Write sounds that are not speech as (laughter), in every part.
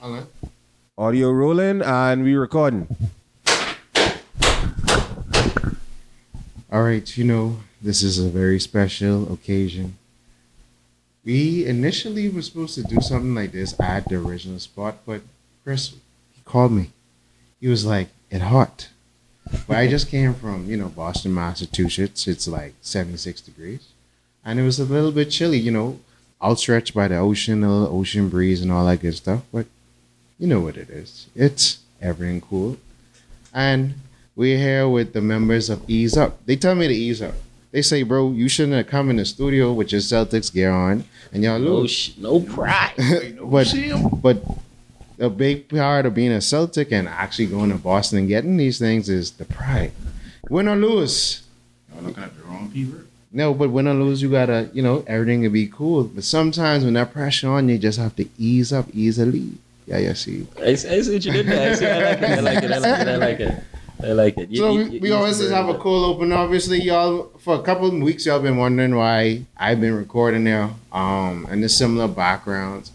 Audio rolling and we recording. All right, you know, this is a very special occasion. We initially were supposed to do something like this at the original spot, but Chris he called me. He was like, "It hot." But I just came from, you know, Boston, Massachusetts. It's like 76 degrees. And it was a little bit chilly, you know, outstretched by the ocean, a little ocean breeze and all that good stuff. But you know what it is. It's everything cool. And we're here with the members of Ease Up. They tell me to ease up. They say, bro, you shouldn't have come in the studio with your Celtics gear on and y'all No, lose. sh- no pride. (laughs) but but a big part of being a Celtic and actually going to Boston and getting these things is the pride. Win or lose. Y'all looking at the wrong people. No, but win or lose, you gotta, you know, everything will be cool. But sometimes when that pressure on, you just have to ease up easily. Yeah, yeah, see. I, see- I see what you did there. I, see, I like it. I like it. I like it. I like it. I like it. You- So you- we, you- we you always just have a cool open. Obviously, y'all for a couple of weeks y'all been wondering why I've been recording there. Um, and the similar backgrounds.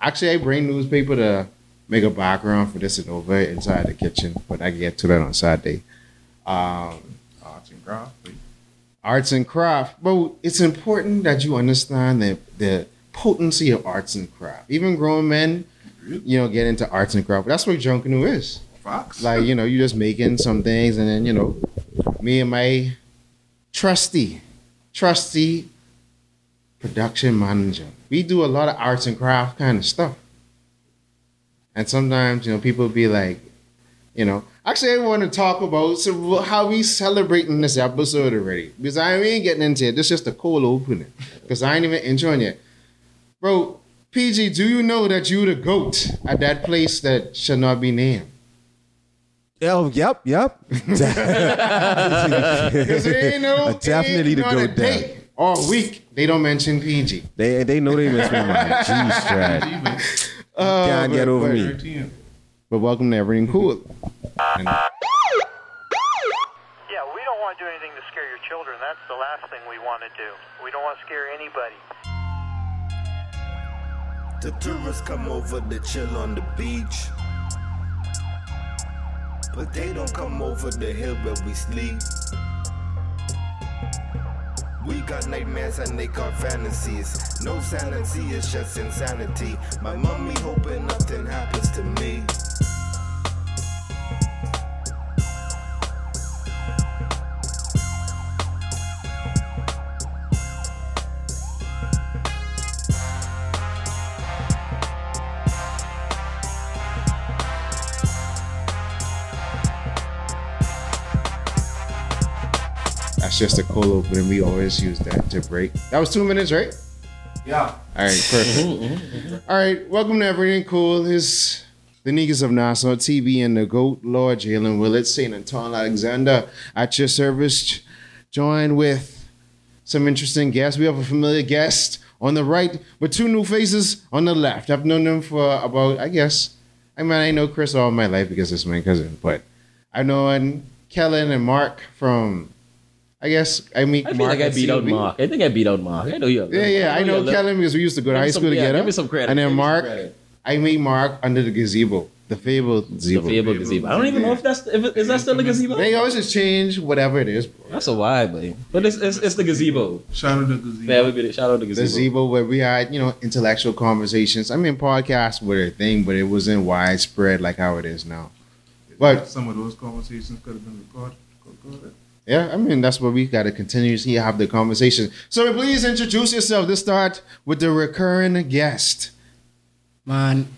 Actually, I bring newspaper to make a background for this and over inside the kitchen, but I get to that on Saturday. Um, Arts and craft. Like, arts and craft, but it's important that you understand the the potency of arts and craft. Even grown men, you know, get into arts and craft. That's what Junkanoo is. Fox. Like, you know, you're just making some things and then, you know, me and my trusty, trusty production manager. We do a lot of arts and craft kind of stuff. And sometimes, you know, people be like, you know, actually I want to talk about so how we celebrating this episode already. Because I ain't getting into it. This is just a cold opening. Because I ain't even enjoying it. Bro, PG, do you know that you the GOAT at that place that should not be named? Oh, yep, yep. (laughs) (laughs) Because there ain't no Definitely the GOAT day all week they don't mention PG. They they know they miss (laughs) me, man. Jeez, Strad. Even Uh, Can't get but- over but- me. But welcome to Everything Cool. Yeah, we don't want to do anything to scare your children. That's the last thing we want to do. We don't want to scare anybody. The tourists come over to chill on the beach. But they don't come over the hill where we sleep. We got nightmares and they got fantasies. No sanity, it's just insanity. My mommy hoping nothing happens to me. That's just a cool opening. We always use that to break. That was two minutes, right? Yeah. All right, perfect. Mm-hmm, mm-hmm. All right, welcome to Everything Cool. Is the niggas of Nassau TV and the GOAT, Lord Jalen Willett, St. Anton Alexander at your service, joined with some interesting guests. We have a familiar guest on the right, with two new faces on the left. I've known them for about, I guess, I mean, I know Chris all my life because it's my cousin, but I've known Kellen and Mark from, I guess, I meet I feel Mark like I at beat out Mark. I think I beat out Mark. I know you. Yeah, yeah, I know you. Kellen because we used to go to Give me high some- school yeah, together. give me some credit. And then Give me some Mark. I meet Mark under the gazebo, the fabled The gazebo. Fable gazebo. I don't even know if that's if it, is that still the gazebo. They always just change whatever it is. Bro. That's a why, but but it's it's, it's the gazebo. Shout out to Gazebo. Yeah, we be shout out to The gazebo. gazebo where we had, you know, intellectual conversations. I mean, podcasts were a thing, but it wasn't widespread like how it is now. But Some of those conversations could have been recorded. recorded. Yeah, I mean, that's what we got to continuously have the conversation. So please introduce yourself. Let's start with the recurring guest. Man,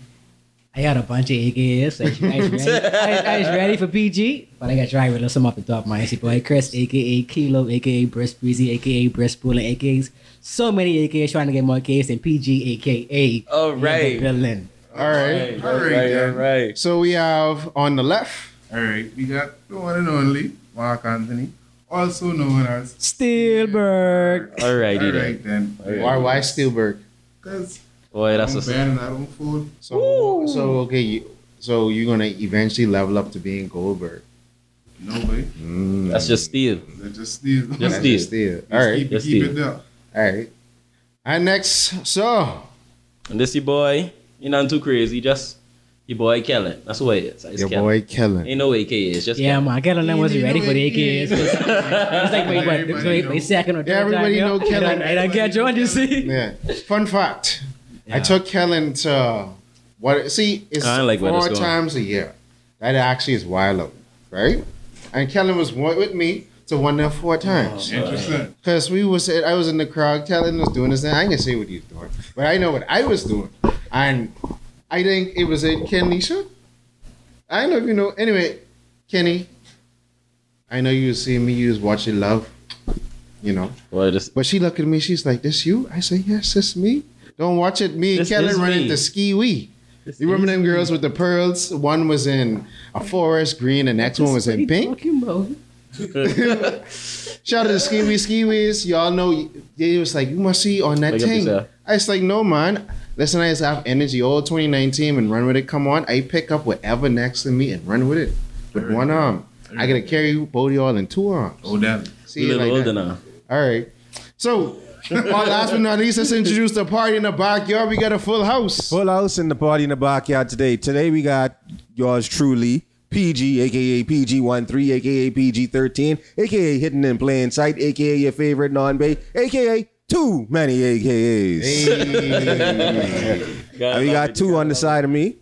I got a bunch of AKAs. So I, was ready, I, I was ready for PG, but I got to try with some off the top. Man, it's your boy Chris, aka Kilo, aka Breast Breezy, aka Breast Pooling, AKAs. So many AKAs trying to get more Ks than PG, aka All the right. villain. All right. All right, all right. So we have on the left. All right, we got the one and only Mark Anthony, also known as. Steelberg. All right, All then. right then. Why, why Spielberg? Because Boy, that's I'm a banning our own food. So, so okay, you, so you're gonna eventually level up to being Goldberg. No way. Mm. that's just steel. Let's just steal. Just That's steal. just it. All right, Keep, Just keep steal. it there. all right. And next, so And this your boy, You're not too crazy. Just Your boy Kellen. That's what it is. It's Your Kellen. boy Kellen. Ain't no AKA. It's just Yeah, Kellen. man. Kellen them wasn't ready for the it AKs. It's like wait, what? Everybody Wait, know. wait, second or third Yeah, everybody time, know yo. Kellen. And I, and I get John, you see? Yeah. Fun fact. I took Kellen to what? See, it's I like four this times a year. That actually is wild out, right? And Kellen was with me to one there four oh, times. Interesting. Cause we was, I was in the crowd. Kellen was doing this thing. I ain't gonna say what he was doing, but I know what I was doing, and I think it was in Kenisha. I don't know if you know. Anyway, Kenny, I know you see me. You was watching Love, you know. Well, this, But she looked at me. She's like, "This you?" I say, "Yes, this me." Don't watch it. Me and This Kellen is run into Ski Wee. this You remember is them me. girls with the pearls? One was in a forest green. The next one was in pink. Talking about? Shout out to Ski Wee, Ski Wees. Y'all know they was like, you must see on that Big thing. I was like, no man. Listen, I just have energy all 2019 and run with it. Come on, I pick up whatever next to me and run with it with one arm. I gotta carry both of y'all in two arms. Oh, that. See We a little like older that. now. All right. So, last but not least, let's introduce the party in the backyard. We got a full house. Full house in the party in the backyard today. Today we got yours truly, PG, aka PG13, aka PG13, aka hidden in plain sight, aka your favorite non-bay, aka too many AKAs. Hey. (laughs) We got two on the side of me.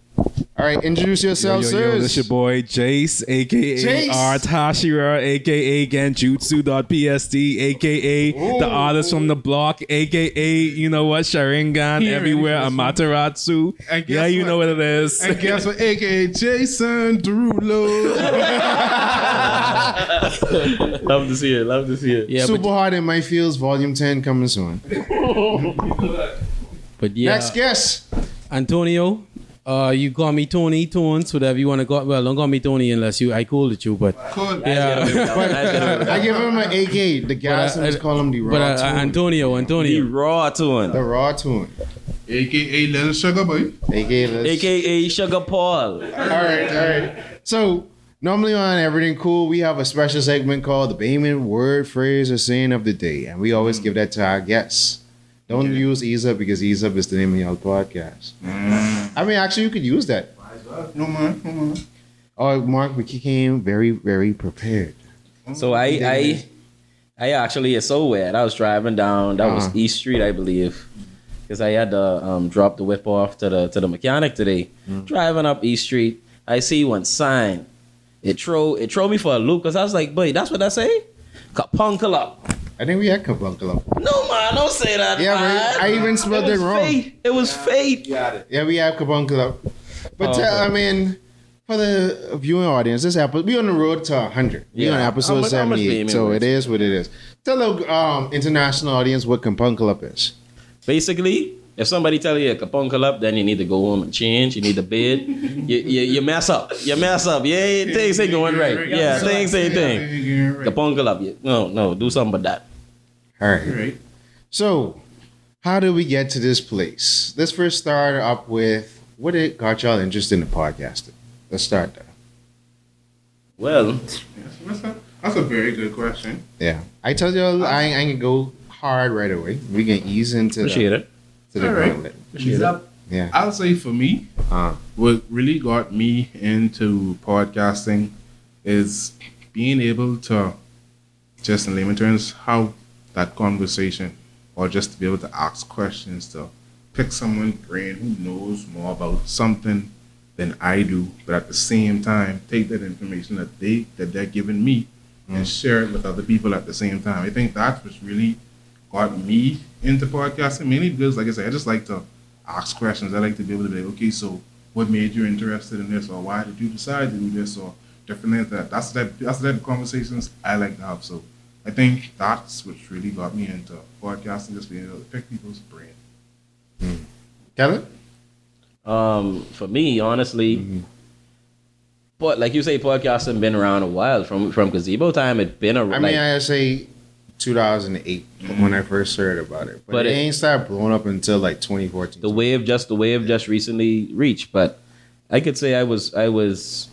All right, introduce yourself, yo, yo, sirs. this your boy Jace, aka Jace. Art Hashira, aka Genjutsu.pst, aka the artist from the block, aka you know what, Sharingan He already everywhere, knows. Amaterasu. And guess Yeah, you know what it is. And guess what? AKA Jason Derulo. (laughs) Love to see it. Love to see it. Yeah, Super but, Hard in My Fields, Volume 10 coming soon. (laughs) But yeah, Next guest. Antonio, uh, you call me Tony, Tones, whatever you want to call. Well, don't call me Tony unless you I call it you. But cool. yeah, I (laughs) give him an AK. The guys But, uh, just call him the raw but uh, tune. Antonio, The Antonio. raw tune. the raw tune. AKA Little Sugar Boy. AKA let's- AKA Sugar Paul. All right, all right. So normally on everything cool, we have a special segment called the Bayman word, phrase, or saying of the day, and we always give that to our guests. Don't use Ease Up because Ease Up is the name of your podcast. I mean, actually, you could use that. No man, no man. Oh, Mark, we came very, very prepared. So I I I actually it's so weird. I was driving down that was Uh-huh. East Street, I believe. Because I had to um, drop the whip off to the to the mechanic today. Mm. Driving up East Street, I see one sign. It throw it throw me for a loop because I was like, boy, that's what I say? Kapunkle up. I think we had Kabunkel up. No man, don't say that. Yeah, man. right. I even spelled it was wrong. Fate. It was fate. Got it. Yeah, we have Kabunkel up. But Oh, tell, okay. I mean, for the viewing audience, this episode, we on the road to 100. We Yeah. on episode much- 78. So it is what it is. Tell the um, international audience what Kabunkel up is. Basically, if somebody tell you a kapunkle up, then you need to go home and change. You need to bid. (laughs) you, you, you mess up. You mess up. Yeah, things ain't going right. Yeah, things ain't thing. Right. Kapunkle up. You- No, no, do something about that. All right. right. So, how did we get to this place? Let's first start up with what it got y'all interested in the podcasting. Let's start there. Well, Yes, That's a, that's a very good question. Yeah. I told y'all I, ain't- I ain't gonna go hard right away. We can ease into appreciate the, it. To the All right. gauntlet. It. Yeah. I'll say for me, Uh, what really got me into podcasting is being able to just in layman terms how that conversation or just to be able to ask questions to pick someone's brain who knows more about something than I do, but at the same time take that information that they that they're giving me and share it with other people at the same time. I think that's what's really got me into podcasting, mainly because like I said, I just like to ask questions. I like to be able to be like, okay, so what made you interested in this or why did you decide to do this or different things that that's the type that's the type of conversations I like to have. So I think that's what really got me into podcasting, just being able to pick people's brain. Kevin? Um, for me, honestly, but like you say, podcasting been around a while from from gazebo time. It been a I like, mean, I say 2008 when I mm. first heard about it, but, But it, it- ain't started blowing up until like 2014. the wave just the wave just recently reached. But I could say I was I was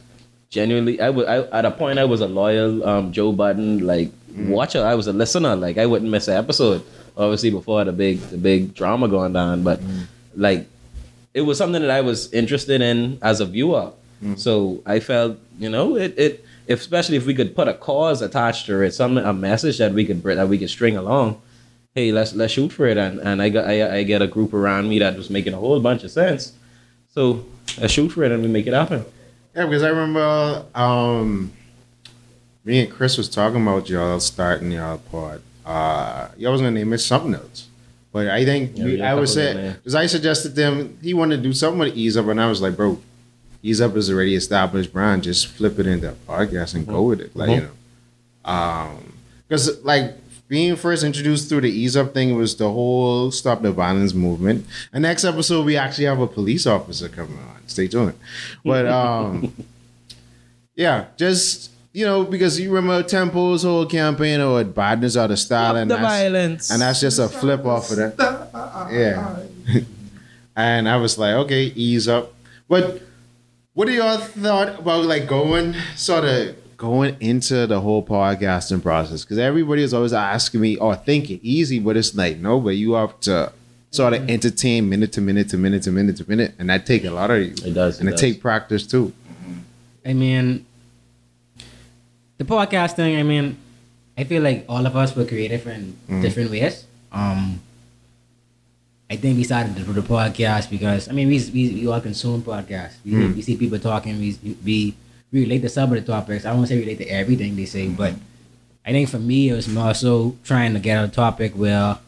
genuinely I was I, at a point I was a loyal um, Joe Budden like mm. watcher. I was a listener. Like I wouldn't miss an episode. Obviously before the big the big drama going down, but mm. like it was something that I was interested in as a viewer. So I felt, you know, it it if, especially if we could put a cause attached to it, some a message that we could that we could string along. Hey, let's let's shoot for it, and and I got I, I get a group around me that was making a whole bunch of sense. So let's shoot for it, and we make it happen. Yeah, because I remember um, me and Chris was talking about y'all starting y'all part. Uh, y'all was gonna name it something else, but I think Yeah, we, we got a I would say of them, yeah. because I suggested them he wanted to do something with Ease Up, and I was like, bro, Ease Up is already established brand. Just flip it into a podcast and go with it, like you know, um, because like. Being first introduced through the ease up thing was the whole stop the violence movement. And next episode we actually have a police officer coming on. Stay tuned. But um (laughs) yeah, just you know, because you remember Temple's whole campaign or badness out of style and the that's, violence. and that's just a flip off of that. Yeah. (laughs) and I was like, okay, ease up. But what do y'all thought about like going sort of going into the whole podcasting process? Because everybody is always asking me, oh, think it easy, but it's like, no, but you have to sort of mm-hmm. entertain minute to minute to minute to minute to minute, and that take a lot of you. It does, and it it does. take practice too. Mm-hmm. I mean, the podcasting. I mean, I feel like all of us were creative in mm. different ways. Um, I think we started do the podcast because I mean we we, we all consume podcasts. We, hmm. we see people talking. We we we relate to some of the topics. I won't say relate to everything they say, but I think for me it was more so trying to get a topic where.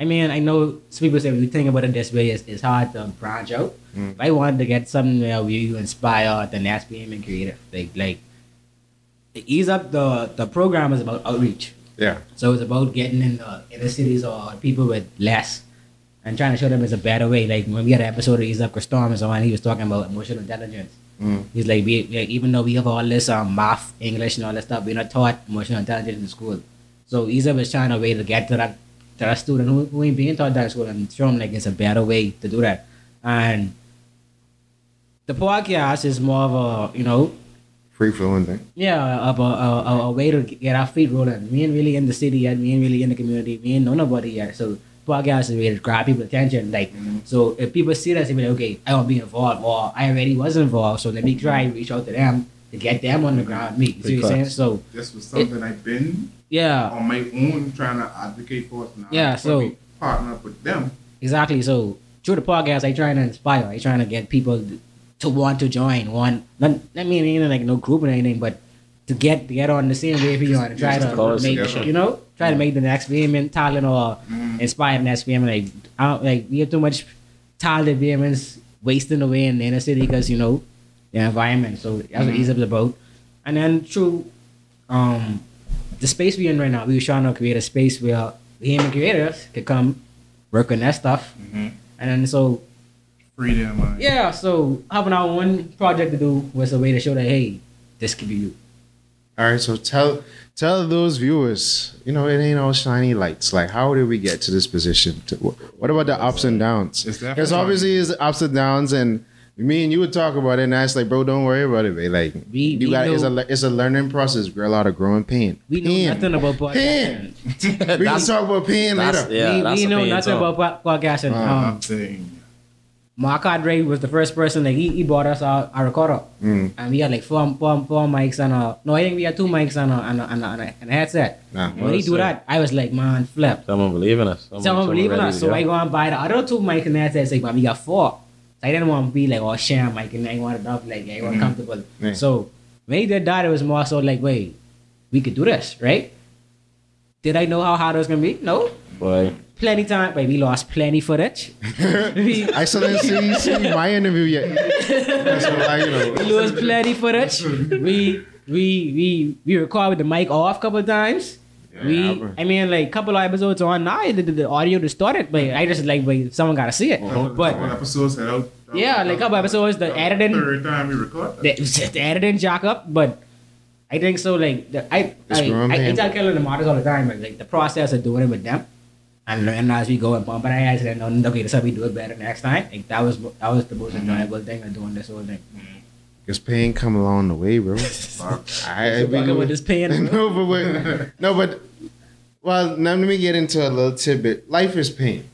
I mean, I know some people say you think about it this way, it's, it's hard to branch out. Hmm. If I wanted to get something where we inspire, the that's being and creative. Like, like, ease up the the program is about outreach. Yeah. So it's about getting in the inner cities or people with less and trying to show them it's a better way. Like when we had an episode of Ease Up Storm and so on, he was talking about emotional intelligence. Mm. He's like, we, like, even though we have all this um, math, English, and all that stuff, we're not taught emotional intelligence in school. So Ease Up is trying a way to get to that to that student who, who ain't being taught that in school and show them like it's a better way to do that. And the podcast is more of a, you know, Free flowing thing. yeah, of a, a, a, a way to get our feet rolling. We ain't really in the city yet. We ain't really in the community. We ain't know nobody yet. So podcast is a way to grab people's attention. Like, so if people see that, they be like, okay, I want to be involved, or I already was involved, so let me try and reach out to them to get them on the ground. Me, you see what I'm saying? So This was something I've been yeah, on my own trying to advocate for. And Yeah, so- partner up with them. exactly. So through the podcast, I trying to inspire. I trying to get people to want to join. One, not, not mean anything like no group or anything, but to get to get on the same wave you on and try to make together. you know try to make the next Bahamian talent or mm-hmm. inspire the next Bahamian. Like I don't like we have too much talented Bahamians wasting away in the inner city because you know the environment. So that's what mm-hmm. Ease Up is about. And then through um the space we're in right now, we were trying to create a space where Bahamian creators could come work on that stuff. Mm-hmm. And then so freedom. yeah, so having our one project to do was a way to show that hey, this could be you. All right, so tell tell those viewers, you know, it ain't all shiny lights. Like, how did we get to this position? To- What about the ups and downs? It's definitely- Because obviously it's ups and downs, and me and you would talk about it, and I was like, bro, don't worry about it, babe. Like, We- you we got it's a it's a learning process. We're allowed to grow in pain. We know pain. nothing about Pain. (laughs) podcasting. We can talk about pain that's- later. Yeah, we that's we know pain nothing song. about po- podcasting. Uh-huh. Um, I'm saying. Mark Andre was the first person like he, he bought us our, our recorder, Mm. and we had like four, four, four mics and a no, I think we had two mics and a and a, and a, and a, and a headset. Nah. When he do that, I was like, man, flip. Someone believe in us. Someone, Someone believe in us, so go. I go and buy the other two mics and the headset. Like, man, we got four. So I didn't want to be like, oh, share a mic, and I wanted up like I want comfortable. Yeah. So when he did that, it was more so like, wait, we could do this, right? Did I know how hard it was gonna be? No. Boy, Plenty time, but we lost plenty footage. (laughs) we, I still didn't see, see my interview yet. That's what I, you know. we lost plenty footage. We we we we record with the mic off a couple of times. we. I mean, like a couple of episodes on now, the, the, the audio distorted, but I just like, wait, someone gotta see it. Uh-huh. Couple But episodes had out. Yeah, like couple episodes, the that was editing- Third time we record. the, (laughs) the editing jack up, but I think so. Like the, I, It's I, growing I, I pain. tell Killer and the models all the time, like, like the process of doing it with them, and learn as we go and bump our heads and then okay, that's how we do it better next time. Like that was that was the most mm-hmm. enjoyable thing of doing this whole thing. Because pain come along the way, bro. (laughs) I, I Fucking with this pain, (laughs) no, but wait, no, but well, now let me get into a little tidbit. Life is pain.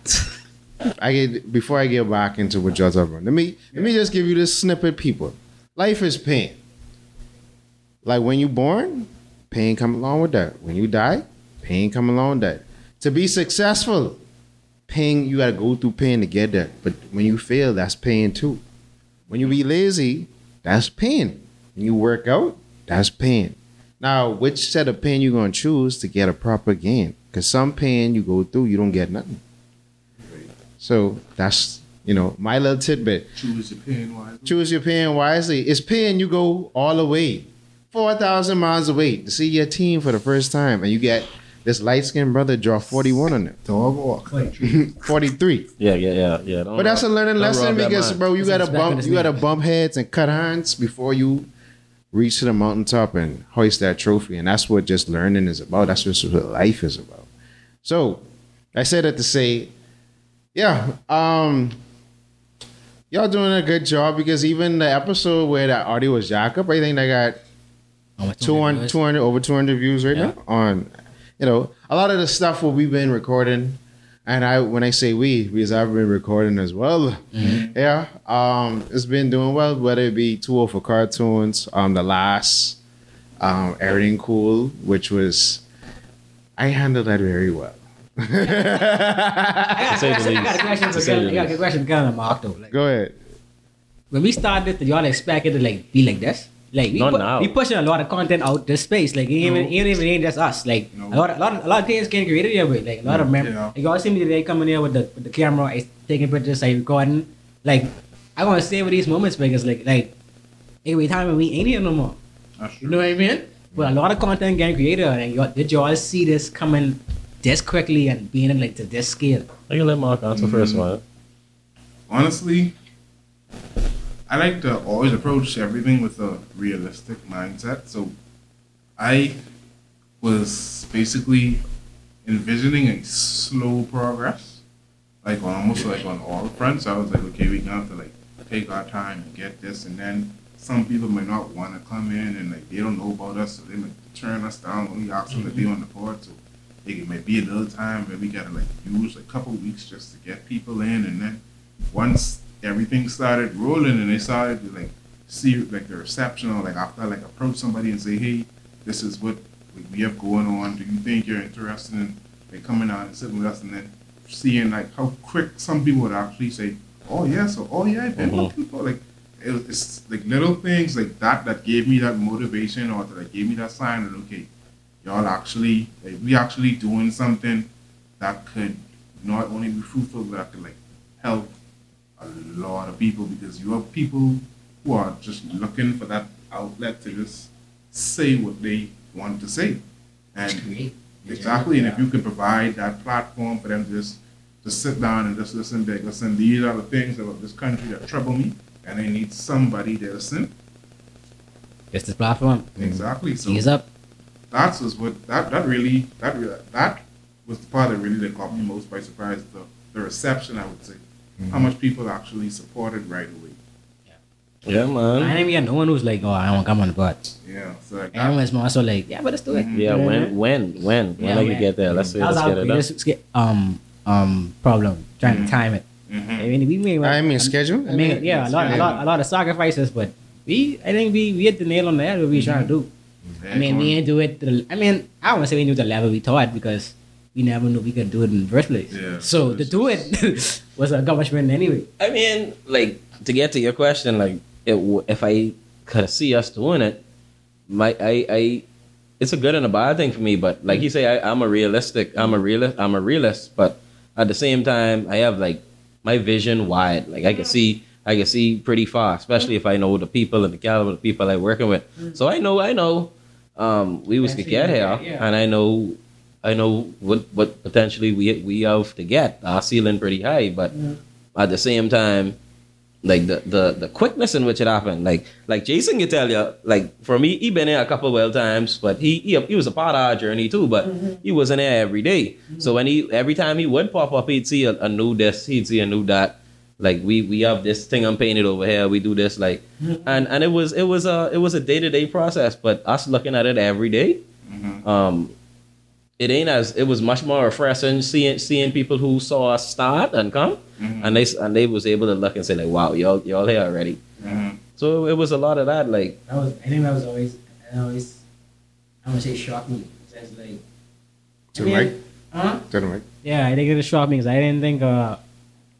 (laughs) I get before I get back into what y'all talking about. Let me let me just give you this snippet, people. Life is pain. Like when you born, pain come along with that. When you die, pain come along with that. To be successful, pain you gotta go through pain to get that. But when you fail, that's pain too. When you be lazy, that's pain. When you work out, that's pain. Now, which set of pain you gonna choose to get a proper gain? Because some pain you go through, you don't get nothing. So that's you know my little tidbit. Choose your pain wisely. Choose your pain wisely. It's pain you go all the way, four thousand miles away to see your team for the first time, and you get this light skinned brother draw forty one on it. Dog walk. (laughs) Forty three. Yeah, yeah, yeah, yeah. Don't But that's a learning lesson because, bro, you gotta bump, you gotta bump heads and cut hands before you reach to the mountaintop and hoist that trophy. And that's what just learning is about. That's just what life is about. So, I said that to say, yeah, um, y'all doing a good job because even the episode where that audio was Jacob, I think they got Almost 200, 200 over 200 views right Yeah. now on you know a lot of the stuff what we've been recording and i when i say we because i've been recording as well yeah um it's been doing well whether it be tool for cartoons um the last um everything cool which was i handled that very well I say the got, I got a question for say Ken- the I got a least. question for Ken Mark though. Like, go ahead when we started, did y'all expect it to like be like this? Like we, Not put, now. we pushing a lot of content out this space. Like it ain't even, No. it ain't even ain't just us. Like No. a lot, of, a lot, of, a lot of things getting created here. But like a lot of mm. mem- Yeah. like y'all see me today coming here with the with the camera, I taking pictures, like recording. Like I want to savor these moments because like like every time we ain't here no more. That's You know what I mean? But a lot of content getting created, and y'all, did y'all see this coming this quickly and being like to this scale? I can let Mark answer first mm. one. honestly, I like to always approach everything with a realistic mindset. So I was basically envisioning a slow progress, like on almost like on all fronts. I was like, okay, we have to like take our time and get this, and then some people might not want to come in and like they don't know about us, so they might turn us down when we ask them to be on the board. Mm-hmm. So it might be a little time where we gotta like use a couple weeks just to get people in, and then once everything started rolling and they started to like see like the reception or like after I like approach somebody and say, hey, this is what we have going on. Do you think you're interested in like coming out and sitting with us? And then seeing like how quick some people would actually say, oh yeah, so oh yeah, I've been Mhm. looking for like it, it's like little things like that that gave me that motivation or that gave me that sign that okay, y'all actually like we actually doing something that could not only be fruitful but that could like help a lot of people because you have people who are just looking for that outlet to just say what they want to say. And exactly, and if you can provide that platform for them to just to sit down and just listen, like, listen, these are the things about this country that trouble me, and I need somebody to listen. It's this platform. Exactly. So Ease up. that's was what that that really that really, that was the part that really that caught me most by surprise. The the reception, I would say, how much people actually supported right away. Yeah, man. I man. ain't even no one who's like, oh, I don't come on the pod. Yeah, so like that, Everyone's more so like, yeah, but let's do it. Yeah, when, when, when, Yeah, when I can when. get there. Let's see. That was Let's get it done. biggest sk- um um problem trying to time it. Mhm. I mean, we made I mean, schedule. I mean, yeah, a lot, a lot, a lot of sacrifices, but we, I think we, we hit the nail on the head. What we trying to do. I mean, we didn't do it. To the, I mean, I don't want to say we knew the level we taught because we never knew we could do it in the first place. Yeah. So to do it (laughs) was a accomplishment anyway. I mean, like to get to your question, like it, if I could see us doing it, my I, I it's a good and a bad thing for me. But like you say, I, I'm a realistic. I'm a realist. I'm a realist. But at the same time, I have like my vision wide. Like I can see. I can see pretty far, especially if I know the people and the caliber of the people I'm working with. So I know, I know, um, we was to get here, yeah. and I know, I know what what potentially we we have to get. Our ceiling pretty high, but at the same time, like the, the the quickness in which it happened. Like like Jason can tell you, like for me, he been there a couple well times, but he he, he was a part of our journey too. But mm-hmm. he wasn't there every day. Mm-hmm. So when he every time he would pop up, he'd see a, a new this, he'd see a new that. Like we we have this thing I'm painted over here. We do this like, mm-hmm. and and it was it was a it was a day to day process. But us looking at it every day, um, it ain't as it was much more refreshing seeing seeing people who saw us start and come, mm-hmm. and they and they was able to look and say like, wow, y'all y'all here already. Mm-hmm. So it was a lot of that. Like That was I think that was always I always I want to say shocked me. It's like To I the mic. Huh? To the mic. Yeah, I think it shocked me because I didn't think uh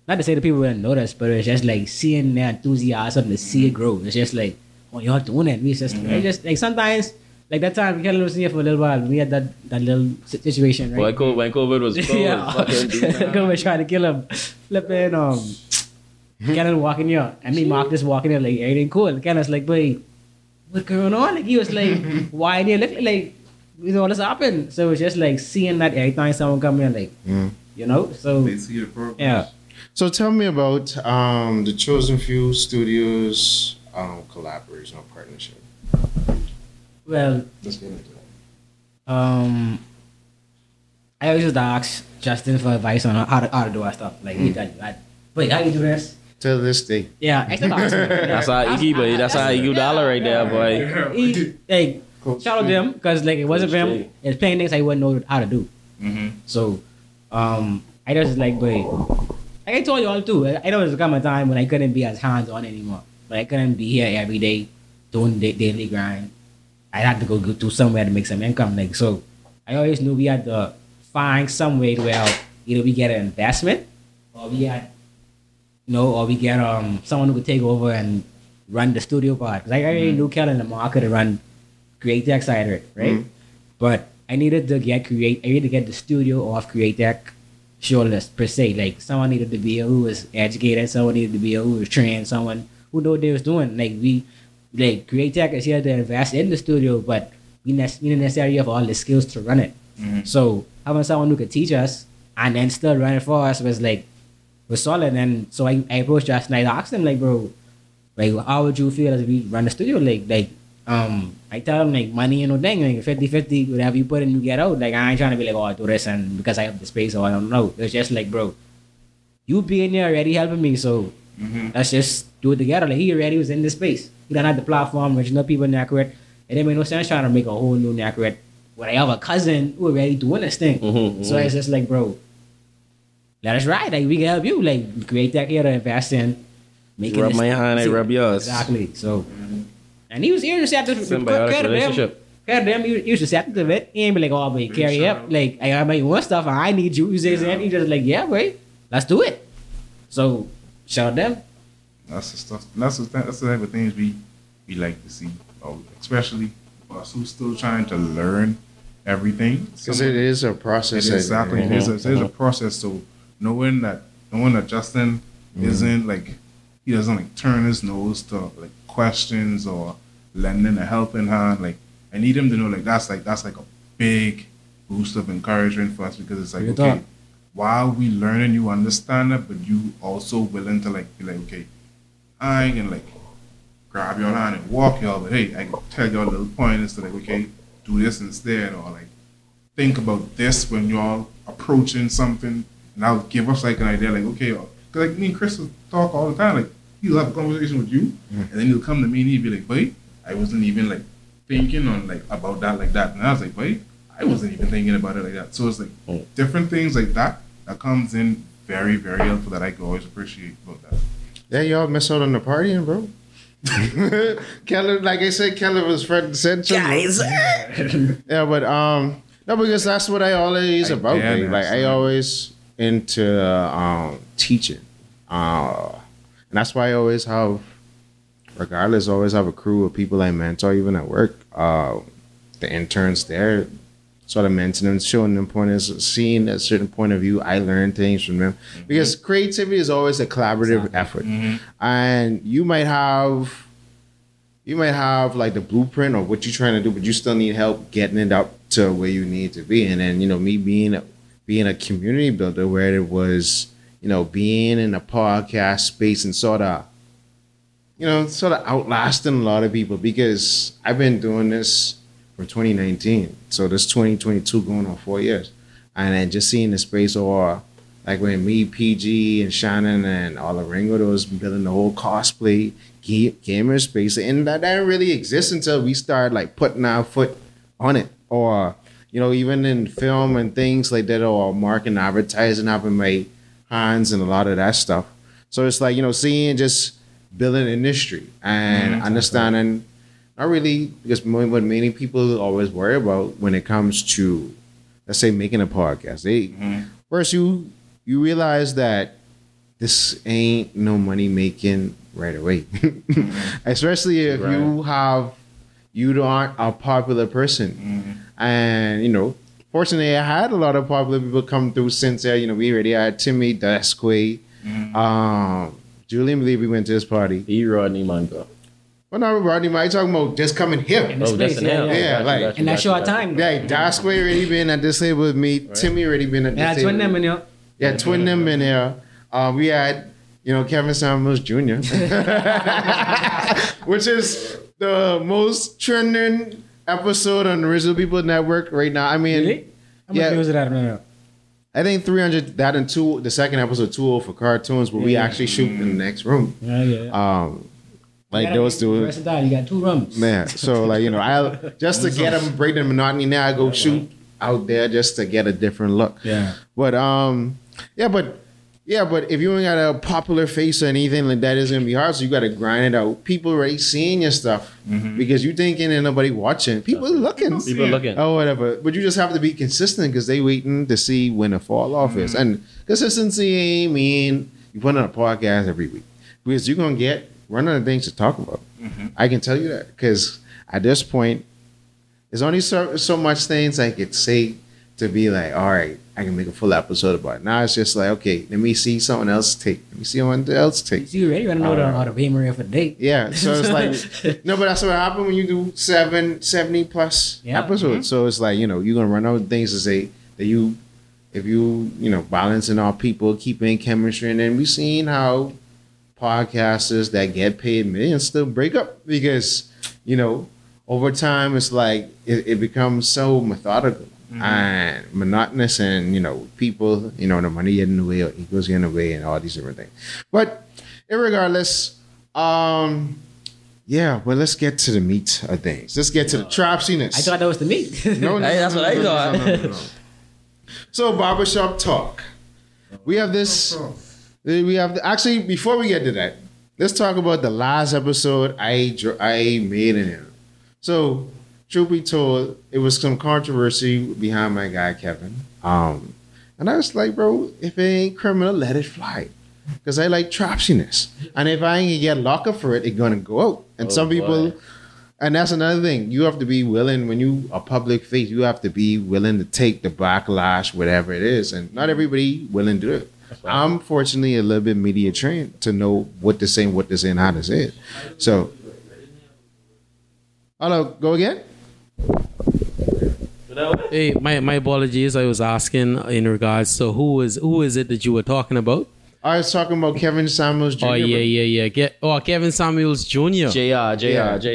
not to say the people wouldn't notice, but it's just like seeing their enthusiasm to see it grow. It's just like, oh y'all doing it. We just mm-hmm. it's just like sometimes like that time Kelly was here for a little while. We had that that little si- situation, when right? COVID, when COVID was (laughs) cold, yeah, fucking dude, (laughs) was trying to kill him. Flipping um Kellen walking here. And me Mark just walking here like everything cool. And Kellen's like, boy, what's going on? Like he was like, (laughs) why did you look like you know this happened? So it's just like seeing that every time someone come in like Mm. you know? So They see the progress. yeah. So tell me about um, the Chosen Few Studios um, collaboration or partnership. Well, Let's get into that. um I always just ask Justin for advice on how to how to do our stuff. Like he tell you, I, wait, how you do this? To this day. Yeah, I still ask him. (laughs) That's our Iggy, boy. That's our Iggy dollar right there, boy. He, like shout out to him because like it wasn't for him. It's playing things I wouldn't know how to do. Mm-hmm. So, um, I just like, boy, like I told you all too. I know there's come a time when I couldn't be as hands on anymore. But I couldn't be here every day doing the daily grind. I had to go, to somewhere to make some income. Like so, I always knew we had to find some way to where either we get an investment or we had, you know, or we get um someone who could take over and run the studio part. Cause I already knew Kellen in the market to run Create Tech side of it, right? But I needed to get create. I needed to get the studio off Create Tech shoulders per se. Like someone needed to be who was educated. Someone needed to be who was trained. Someone who knew what they was doing. Like we, like Create Tech is here to invest in the studio, but we, ne- we didn't necessarily have all the skills to run it. So having someone who could teach us and then still run it for us was like was solid. And so I, I approached Justin. I asked him like, bro, like how would you feel as we run the studio? Like like um I tell him like money and no thing, like 50-50, whatever you put in you get out. Like I ain't trying to be like, oh I do this and because I have the space or I don't know. It's just like bro, you being there already helping me, so let's just do it together. Like he already was in the space. He done had the platform, which no people in Nakurit. It didn't make no sense trying to make a whole new Nakurit. When I have a cousin who already doing this thing. Mhm, So it's just like, bro, let us ride. Like we can help you. Like create that here to invest in. Make Rub my hand, I rub yours. Exactly. So, and he was here to set the Symbiotic credit him. relationship. Credit him. He he was receptive of it. He ain't be like, oh, but carry up. Like I got my own stuff. and I need you. You say something. He just like, yeah, wait, let's do it. So shout out them. That's the stuff. That's the th- that's the type of things we we like to see, oh, especially us who's still trying to learn everything. Because it is a process. It is exactly. and- It is, a, it is a mhm. process. So knowing that knowing that Justin mhm. isn't like he doesn't like turn his nose to like questions or lending a helping hand. Like I need him to know like that's like that's like a big boost of encouragement for us because it's like okay, while we learning, you understand it, but you also willing to like be like okay, I ain't gonna like grab your hand and walk y'all, but hey, I can tell y'all little pointers to like okay, do this instead or like think about this when y'all approaching something, and I'll give us like an idea, like okay, because like me and Chris will talk all the time, like he'll have a conversation with you, and then he'll come to me and he'll be like, wait, I wasn't even like thinking on like about that like that, and I was like, wait, I wasn't even thinking about it like that. So it's like Mm. different things like that that comes in very very helpful that I can always appreciate about that. Yeah, y'all miss out on the partying, bro. (laughs) Keller, like I said, Keller was front and center. Guys. (laughs) yeah, but um, no, because that's what I always I about. get Like I always into um teaching, uh, and that's why I always have, regardless, always have a crew of people I mentor, even at work. Uh, the interns there, sort of mentoring them, showing them pointers, seeing a certain point of view. I learn things from them mm-hmm. because creativity is always a collaborative effort, mm-hmm. and you might have you might have like the blueprint of what you're trying to do, but you still need help getting it up to where you need to be. And then you know, me being a, being a community builder, where it was you know being in a podcast space and sort of you know sort of outlasting a lot of people because I've been doing this from 2019, so this 2022 going on four years, and then just seeing the space or like when me, PG, and Shannon and Olaringo, those building the whole cosplay ga- gamer space, and that didn't really exist until we started like putting our foot on it, or you know, even in film and things like that, or marketing, advertising, having my hands and a lot of that stuff. So it's like you know, seeing just building industry and mm-hmm. understanding. Not really, because what many people always worry about when it comes to, let's say, making a podcast. They mm-hmm. first you you realize that this ain't no money making right away. Mm-hmm. (laughs) Especially if you have you aren't a popular person. Mm-hmm. And you know, fortunately I had a lot of popular people come through since there. You know, we already had Timmy Dasquay, um Julian believe we went to this party. E. Rodney Mungo. Well no Rodney Mike talking about just coming here. In this Oh, place, just yeah, yeah. Yeah, Got like- got you, In that short time. Yeah, Dasquay already been at this table with me. Timmy already been at this Yeah, table. twin them in here. Yeah, twin them in there. Uh, we had, you know, Kevin Samuels Jr., (laughs) which is the most trending episode on the Original People Network right now. I mean, Really? How much Yeah. views did that? No, no. I think 300, that and two, the second episode, 2 for cartoons, where we Yeah. actually shoot in the next room. Yeah, yeah. Um, like You gotta those be two. You got two rooms. Man, so like you know, I just to get them (laughs) break the monotony. Now I go shoot out there just to get a different look. Yeah. But um, yeah, but yeah, but if you ain't got a popular face or anything like that, it's gonna be hard. So you got to grind it out. People already seeing your stuff because you thinking ain't nobody watching. People are looking. People looking. Oh, whatever. But you just have to be consistent because they waiting to see when the fall off is. And consistency ain't mean you put on a podcast every week because you're gonna get run out of things to talk about. Mm-hmm. I can tell you that because at this point, there's only so, so much things I could say to be like, all right, I can make a full episode about it. Now it's just like, okay, let me see someone else take. Let me see someone else take. You ready? You want to know the, how to pay Maria for the date? Yeah, so it's like (laughs) no, but that's what happened when you do seven, 70 plus Yeah. episodes. Mm-hmm. So it's like you know you're gonna run out of things to say that you, if you you know balancing all people, keeping chemistry, and then we seen how podcasters that get paid millions still break up because you know over time it's like it, it becomes so methodical and monotonous, and you know people you know the money getting in the way or egos getting in the way, and all these different things. But regardless um, yeah, well, let's get to the meat of things. Let's get to the trapsiness. I thought that was the meat. (laughs) no, no, (laughs) that's no, what I no, no, thought. no, no, no, no. So barbershop talk. We have this. We have actually before we get to that, let's talk about the last episode I I made in here. So truth be told, it was some controversy behind my guy Kevin. Um, and I was like, bro, if it ain't criminal, let it fly. Because I like trapsiness. And if I ain't get locked up for it, it's gonna go out. And Oh, some people boy. and that's another thing. You have to be willing when you a public face. You have to be willing to take the backlash, whatever it is, and not everybody willing to do it. I'm fortunately a little bit media trained to know what to say, what to say, and how to say it. So, hello, go again. Hey, my, my apologies. I was asking in regards to who is who is it that you were talking about? I was talking about Kevin Samuels Jr. Oh yeah, but- yeah, yeah. Get oh Kevin Samuels Jr. JR, JR, Yeah. JR.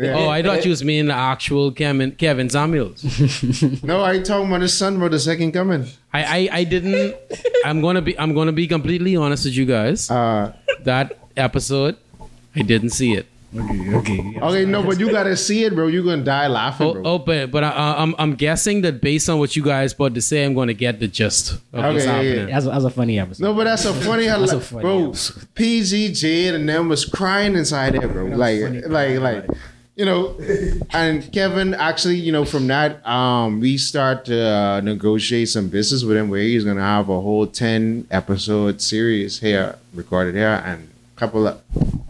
Jr. Oh, I thought you was meaning the actual Kevin Kevin Samuels. (laughs) No, I talking about his son, bro. The second coming. I, I I didn't. I'm gonna be I'm gonna be completely honest with you guys. Uh, That episode, I didn't see it. Okay, okay. Okay, no, but you gotta see it, bro. You're gonna die laughing, Oh, bro. oh but but I, I'm I'm guessing that based on what you guys about to say, I'm gonna get the gist of what's Okay, yeah, happening. That's, a- that's a funny episode. No, but that's a funny, That's a funny bro. episode. PG Jade and them was crying inside there, bro. Like, funny. like, like, you know. And Kevin actually, you know, from that, um, we start to uh, negotiate some business with him where he's gonna have a whole ten episode series here recorded here and a couple of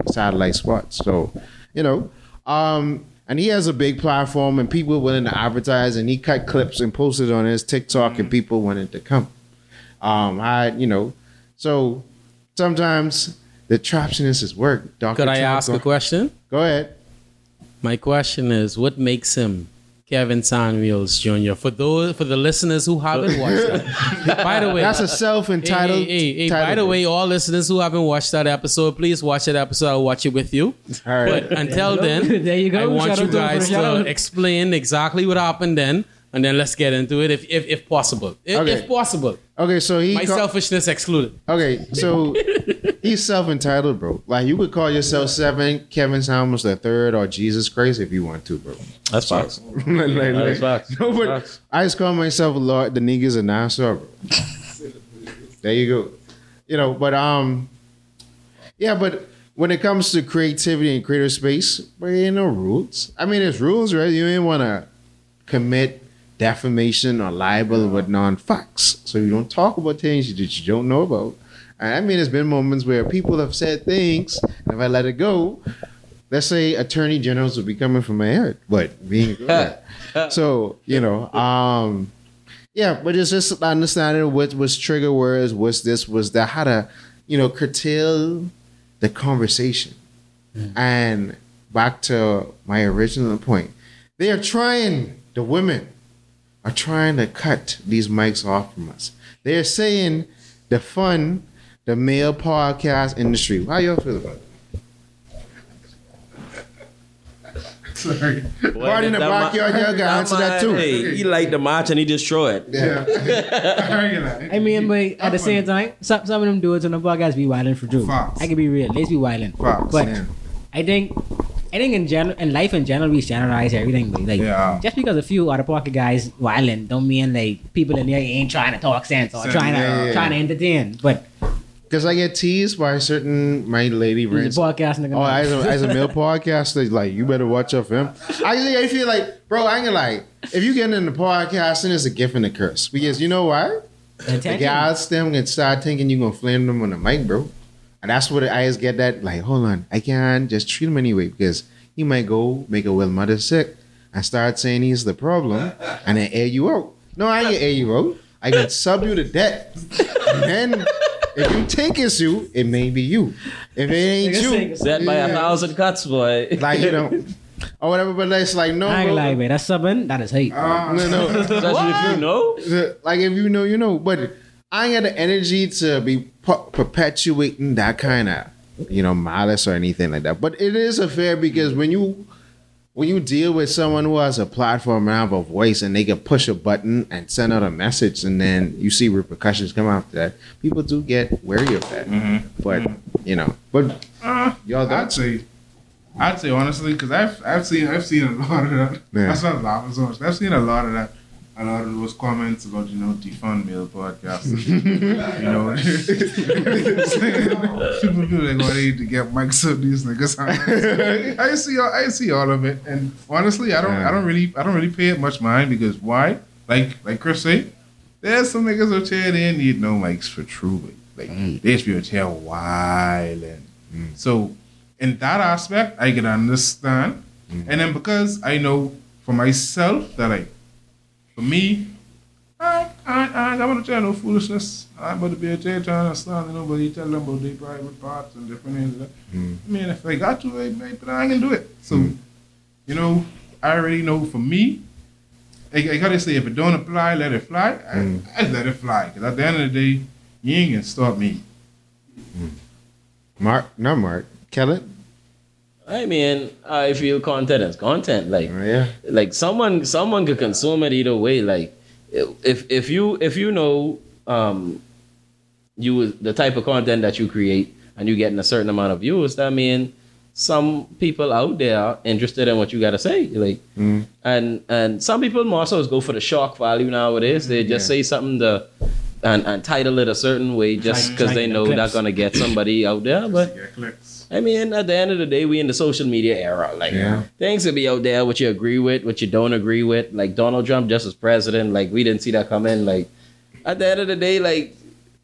satellite spots. So, you know, um. And he has a big platform, and people willing to advertise. And he cut clips and posted on his TikTok, and people wanted to come. Um, I, you know, so sometimes the trapsiness is work. Dr. Could I Trump, ask go, a question? Go ahead. My question is, what makes him Kevin Samuels Jr. For those for the listeners who haven't watched that. (laughs) by the way, That's a self-entitled. hey, hey, hey, title, by the way, all listeners who haven't watched that episode, please watch that episode. I'll watch it with you. All right. But until then, There you go. I want Shout you out to guys to out. explain exactly what happened then, and then let's get into it if if, if possible. If, Okay. if possible. Okay, so he My ca- selfishness excluded. Okay, so (laughs) he's self entitled, bro. Like you could call yourself seven, Kevin Samuels the third, or Jesus Christ if you want to, bro. That's facts. (laughs) Like- like- That is facts. No, but Facts. I just call myself Lord the niggas and Nassau, bro. there you go. You know, but um, yeah, but when it comes to creativity and creative space, but ain't no rules. I mean, there's rules, right? You ain't want to commit defamation or libel with non-facts, so you don't talk about things that you don't know about. And I mean, there's been moments where people have said things, and if I let it go, let's say attorney generals would be coming from my head, but being (laughs) so you know, um, yeah, but it's just understanding what was trigger words, what's this, was that, how to, you know, curtail the conversation. And back to my original point, they are trying. The women are trying to cut these mics off from us. They're saying the fun, the male podcast industry. How y'all feel about it? (laughs) Sorry. Party in the backyard, y'all got answer that too. Hey, he liked the match and he destroyed. Yeah. (laughs) I mean, but at the same time, some, some of them dudes on the podcast be wilding for Drew. Facts. I can be real. Let's be wilding. Facts, But yeah. I think, I think in general, in life in general, we generalize everything. But like, Yeah. just because a few out of pocket guys wilding, don't mean like people in there ain't trying to talk sense or Sense, trying to yeah, yeah. trying to entertain. But Because I get teased by certain my lady friends. podcast nigga. Oh, as a, as a male (laughs) podcaster, like you better watch out for him. I I feel like, bro, I ain't gonna lie. If you get into podcasting, it's a gift and a curse because you know why? The guys them can start thinking you gonna flame them on the mic, bro. And that's what I just get that like, hold on, I can't just treat him anyway because he might go make a well mother sick and start saying he's the problem and then air you out. No, I ain't air you out. I can sub you to death. And then if you take issue, it may be you. If it ain't you, say- Set by a thousand cuts, boy. like you know, (laughs) or whatever. But it's like no, I ain't bro. man. That's something that is hate. Uh, no, no. Especially if you know. like if you know, you know. But I ain't got the energy to be perpetuating that kind of you know malice or anything like that. But it is a fair because when you when you deal with someone who has a platform and have a voice and they can push a button and send out a message and then you see repercussions come after that, people do get wary of that. But you know, but Uh, y'all I'd say, I'd say honestly, because I've I've seen I've seen a lot of that. Yeah. That's not laughing so much. I've seen a lot of that. A lot of those comments about you know defund male podcasts. (laughs) you know, (laughs) people feel like oh, they need to get mics up these niggas. I see all I see all of it, and honestly, I don't I don't really I don't really pay it much mind because why? Like like Chris said, there's some niggas out there they need no mics for true. Like they just be out here wilding. Mm. So in that aspect, I can understand. Mm. And then because I know for myself that I, for me, I, I, I, I want to tell no foolishness. I'm about to be a trying to understand nobody tell them about their private parts and different things. like that. Mm. I mean, if I got to, I, I, but I can do it. So, mm. you know, I already know for me, I, I gotta say, if it don't apply, let it fly. I, mm. I let it fly. Because at the end of the day, you ain't gonna stop me. Mark, not Mark, Kellen. I mean, I feel content is content. Like, Oh, yeah. like someone someone could consume it either way. Like, if if you if you know um you the type of content that you create and you getting a certain amount of views, that mean some people out there are interested in what you gotta say. Like, and and some people more so go for the shock value nowadays. They just say something to. And, and title it a certain way just because they know clips. that's gonna get somebody out there. But Get clicks. I mean, at the end of the day, we in the social media era. Like Yeah. things will be out there, what you agree with, what you don't agree with. Like Donald Trump just as president, like we didn't see that coming. Like at the end of the day, like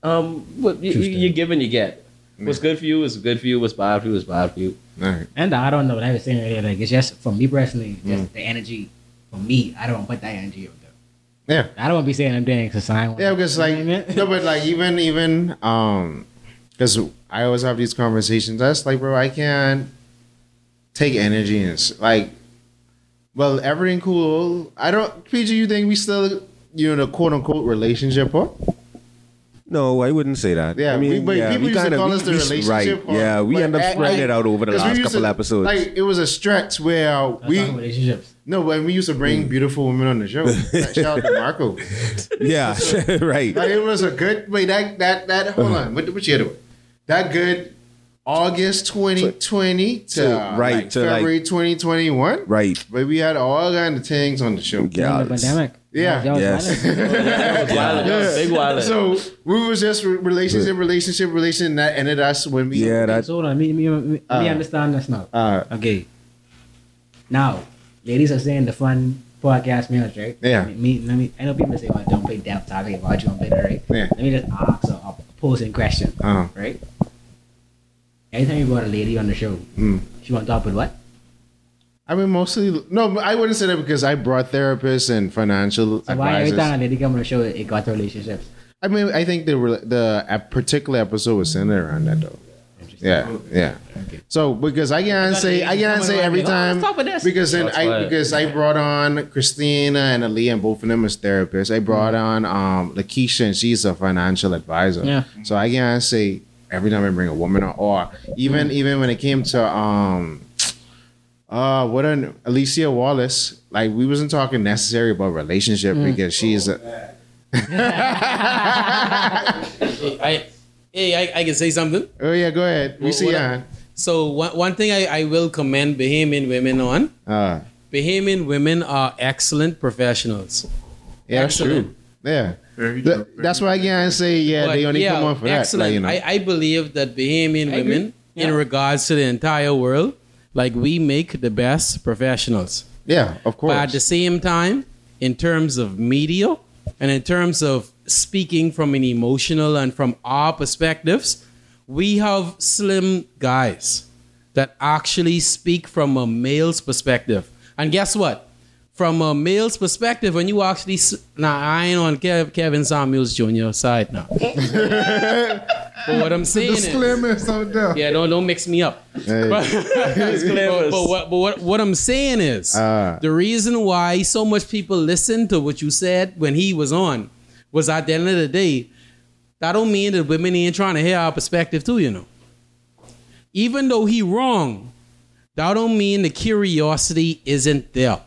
um, what you, you, you give and you get. What's good for you is good for you. What's bad for you is bad for you. All right. And I don't know what I was saying earlier. Like it's just for me personally, just the energy. For me, I don't put that energy out there. Yeah. I don't want to be saying them things because I want. Yeah, because like no, but like even even um, because I always have these conversations. That's like, bro, I can't take energy and s- like, well, everything cool. I don't. PG, you think we still you know a quote unquote relationship, huh? No, I wouldn't say that. Yeah, I mean, we, but yeah, people we used kind to of call us the relationship. right. Yeah, we end up spreading I- it out over the last couple to- episodes. Like it was a stretch where we relationships. no, when we used to bring mm. beautiful women on the show. (laughs) Shout out to Marco. yeah, (laughs) (laughs) right. Like it was a good wait that that that hold on what what year do it? That good August 2020 to, To- right, like to, like- February 2021. Right. But we had all kind of things on the show. Yeah. During the pandemic. Yeah. That was Yes. violent. (laughs) That was wild. Big wild. So we was just re- relationship, relationship, relationship, and that ended us when we Yeah, that So hold on, me, me, me, me Uh, understand this now. uh Okay. Now, ladies are saying the fun podcast meals, right? Yeah. Me, let me. I know people say, "Oh, don't play devil's talking about you on better, right?" Yeah. Let me just ask a, a posing question, uh right? Anytime you brought a lady on the show, mm. she want to talk with what? I mean mostly no, I wouldn't say that because I brought therapists and financial So why every advisors. time a lady come on the show, it got to relationships? I mean, I think the the a particular episode was centered around that though. Yeah, yeah. So because I can't say I can't say every time Let's talk about this. because then I why- because I brought on Christina and Ali and both of them as therapists. I brought on um Lakeisha and she's a financial advisor. Yeah. So I can't say every time I bring a woman on or even even when it came to um uh what an Alicia Wallace like we wasn't talking necessary about relationship because she's a (laughs) I, hey, I, I can say something. oh yeah go ahead we What- see what- ya. So one, one thing I, I will commend Bahamian women on. uh Bahamian women are excellent professionals. yeah that's true yeah Very Th- true. that's why I can't say yeah But they only yeah, come on for that like, you know I, I believe that Bahamian I agree. women, in regards to the entire world, like we make the best professionals. yeah of course But at the same time, in terms of media and in terms of speaking from an emotional and from our perspectives, we have slim guys that actually speak from a male's perspective. And guess what? From a male's perspective, when you actually s- now I ain't on Kev, Kevin Samuels Jr. side now. (laughs) but what I'm saying is, Disclaimers out there. yeah, don't don't mix me up. (laughs) Hey. but, but what, but what, what I'm saying is Ah. the reason why so much people listened to what you said when he was on was at the end of the day, that don't mean that women ain't trying to hear our perspective too, you know. Even though he wrong, that don't mean the curiosity isn't there.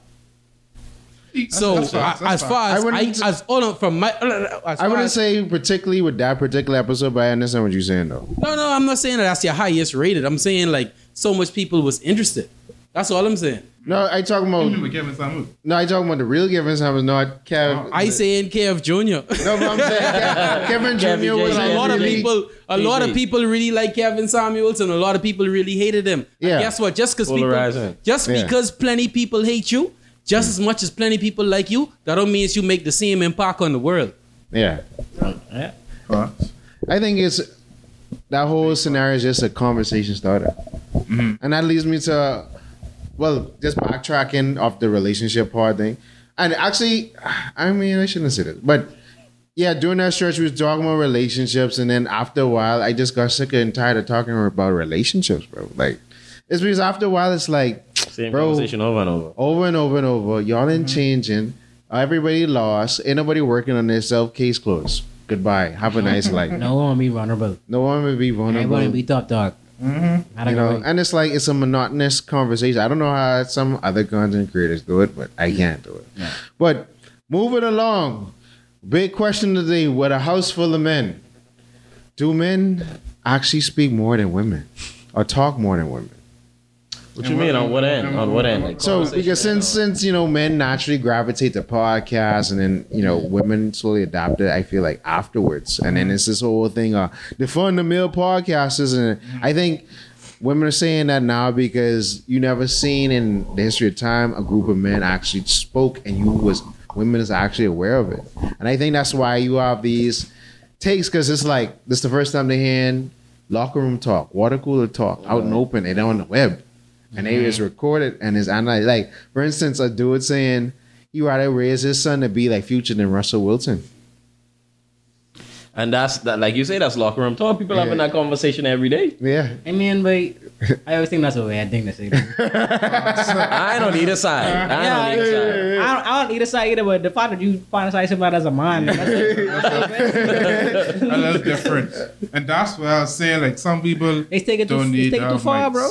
So that's facts, I- that's as far I as I, wouldn't- as hold on from my uh, uh, as I far wouldn't as- say particularly with that particular episode, but I understand what you're saying though. no, no, I'm not saying that that's your highest rated. I'm saying like so much people was interested. That's all I'm saying. No, I talking about With Kevin Samuel. no, I talking about the real Kevin Samuels, not Kev. Uh, I saying Kev Jr. no, but I'm saying Kev- (laughs) Kevin Jr. Was J. a lot of really- people, a lot of people really like Kevin Samuels, and a lot of people really hated him. And Yeah. guess what? Just because people, Polarizing. just Yeah. because plenty people hate you, just as much as plenty people like you, that don't mean you make the same impact on the world. Yeah, Yeah. Facts. I think it's that whole scenario is just a conversation starter, mm-hmm. and that leads me to well, just backtracking off the relationship part thing, and actually, I mean, I shouldn't say this, but. Yeah, during that stretch, we was talking about relationships, and then after a while, I just got sick and tired of talking about relationships, bro. Like, it's because after a while, it's like, Same Bro. conversation over and over. over and over and over. Y'all ain't changing. Everybody lost. Ain't nobody working on their self. Case closed. Goodbye. Have a nice life. (laughs) No one be vulnerable. No one will be Everyone vulnerable. be top dog. Mm-hmm. You know, and it's like it's a monotonous conversation. I don't know how some other content creators do it, but I can't do it. But moving along, big question today: With a house full of men, do men actually speak more than women, or talk more than women? What you mean? On what end? On what end? Like, So because since since you know men naturally gravitate to podcasts and then you know women slowly adopt it, I feel like afterwards, and then it's this whole thing uh fun the male podcasters, and I think women are saying that now because you never seen in the history of time a group of men actually spoke and you was women is actually aware of it, and I think that's why you have these takes because it's like this is the first time they hear locker room talk, water cooler talk out and open and on the web and they is mm-hmm. recorded and is analyzed. Like, for instance, a dude saying he rather raise his son to be like Future than Russell Wilson. And that's that, like you say, that's locker room talk. People having that conversation every day. Yeah. I mean, but (laughs) I always think that's a weird thing to say. (laughs) I don't need a side. I Yeah, don't need a side. I don't, I don't either side either, but the fact that you fantasize somebody as a man, like, that's a little (laughs) different. And that's why I was saying, like, some people they take it too, don't they need take it too far, mics. bro.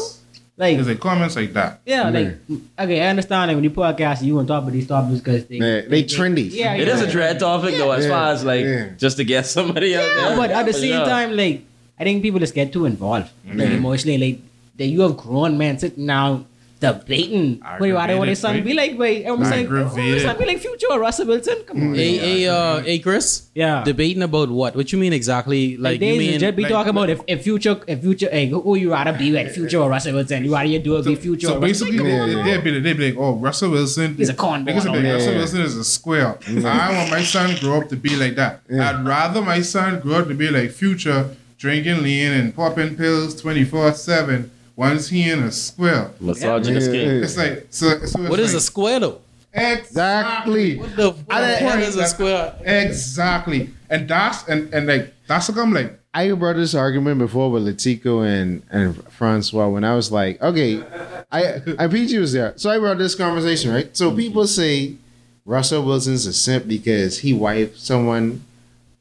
Like, There's like comments like that. yeah, like, okay, I understand like when you podcast, you on top of these topics because they, Man, they trendy. yeah, It is a dread topic though, as Yeah. far as like Yeah. just to get (laughs) somebody out Yeah, there. but at the same sure. time, like I think people just get too involved, like emotionally. Like that, you have grown men sitting now the debating wait why they want their son be like wait almost like almost like be like future Russell Wilson. Come on. Hey hey uh hey Chris. Yeah. Debating about what? What you mean exactly? Like, like you mean just be like, talking about if, if future if future hey who you rather be like, future or Russell Wilson? You rather do it so, be future so basically they, they'd be they'd be like oh Russell Wilson is a con. cornball like, Russell yeah. Wilson is a square. I want my son grow up to be like that. I'd rather my son grow up to be like future drinking lean and popping pills 24 7 why is he in a square? Misogynistic. Yeah, yeah. It's like so. so it's what is like, a square though? Exactly. What the fuck is a square? Exactly. And that's and and like that's what I'm like. I brought this argument before with Letico and and Francois when I was like, okay, I I PG was there, so I brought this conversation right. So people say Russell Wilson's a simp because he wiped someone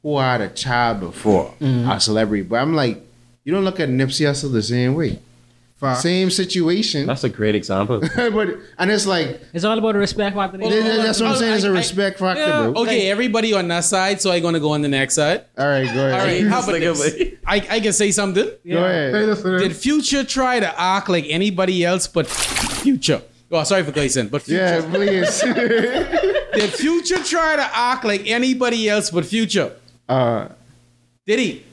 who had a child before mm-hmm. a celebrity, but I'm like, you don't look at Nipsey Hussle the same way fuck. Same situation. That's a great example. (laughs) but and it's like It's all about respect factor. that- that- that's what I'm saying. It's a I- I- respect factor, Yeah. bro. Okay, everybody on that side, so I'm gonna go on the next side. All right, go ahead. All right, how (laughs) about this? I, I can say something. Go ahead. Say this, say this. Did Future try to act like anybody else but Future? Oh, sorry for cursing, but Future. Yeah, please. (laughs) Did Future try to act like anybody else but Future? uh, Did he?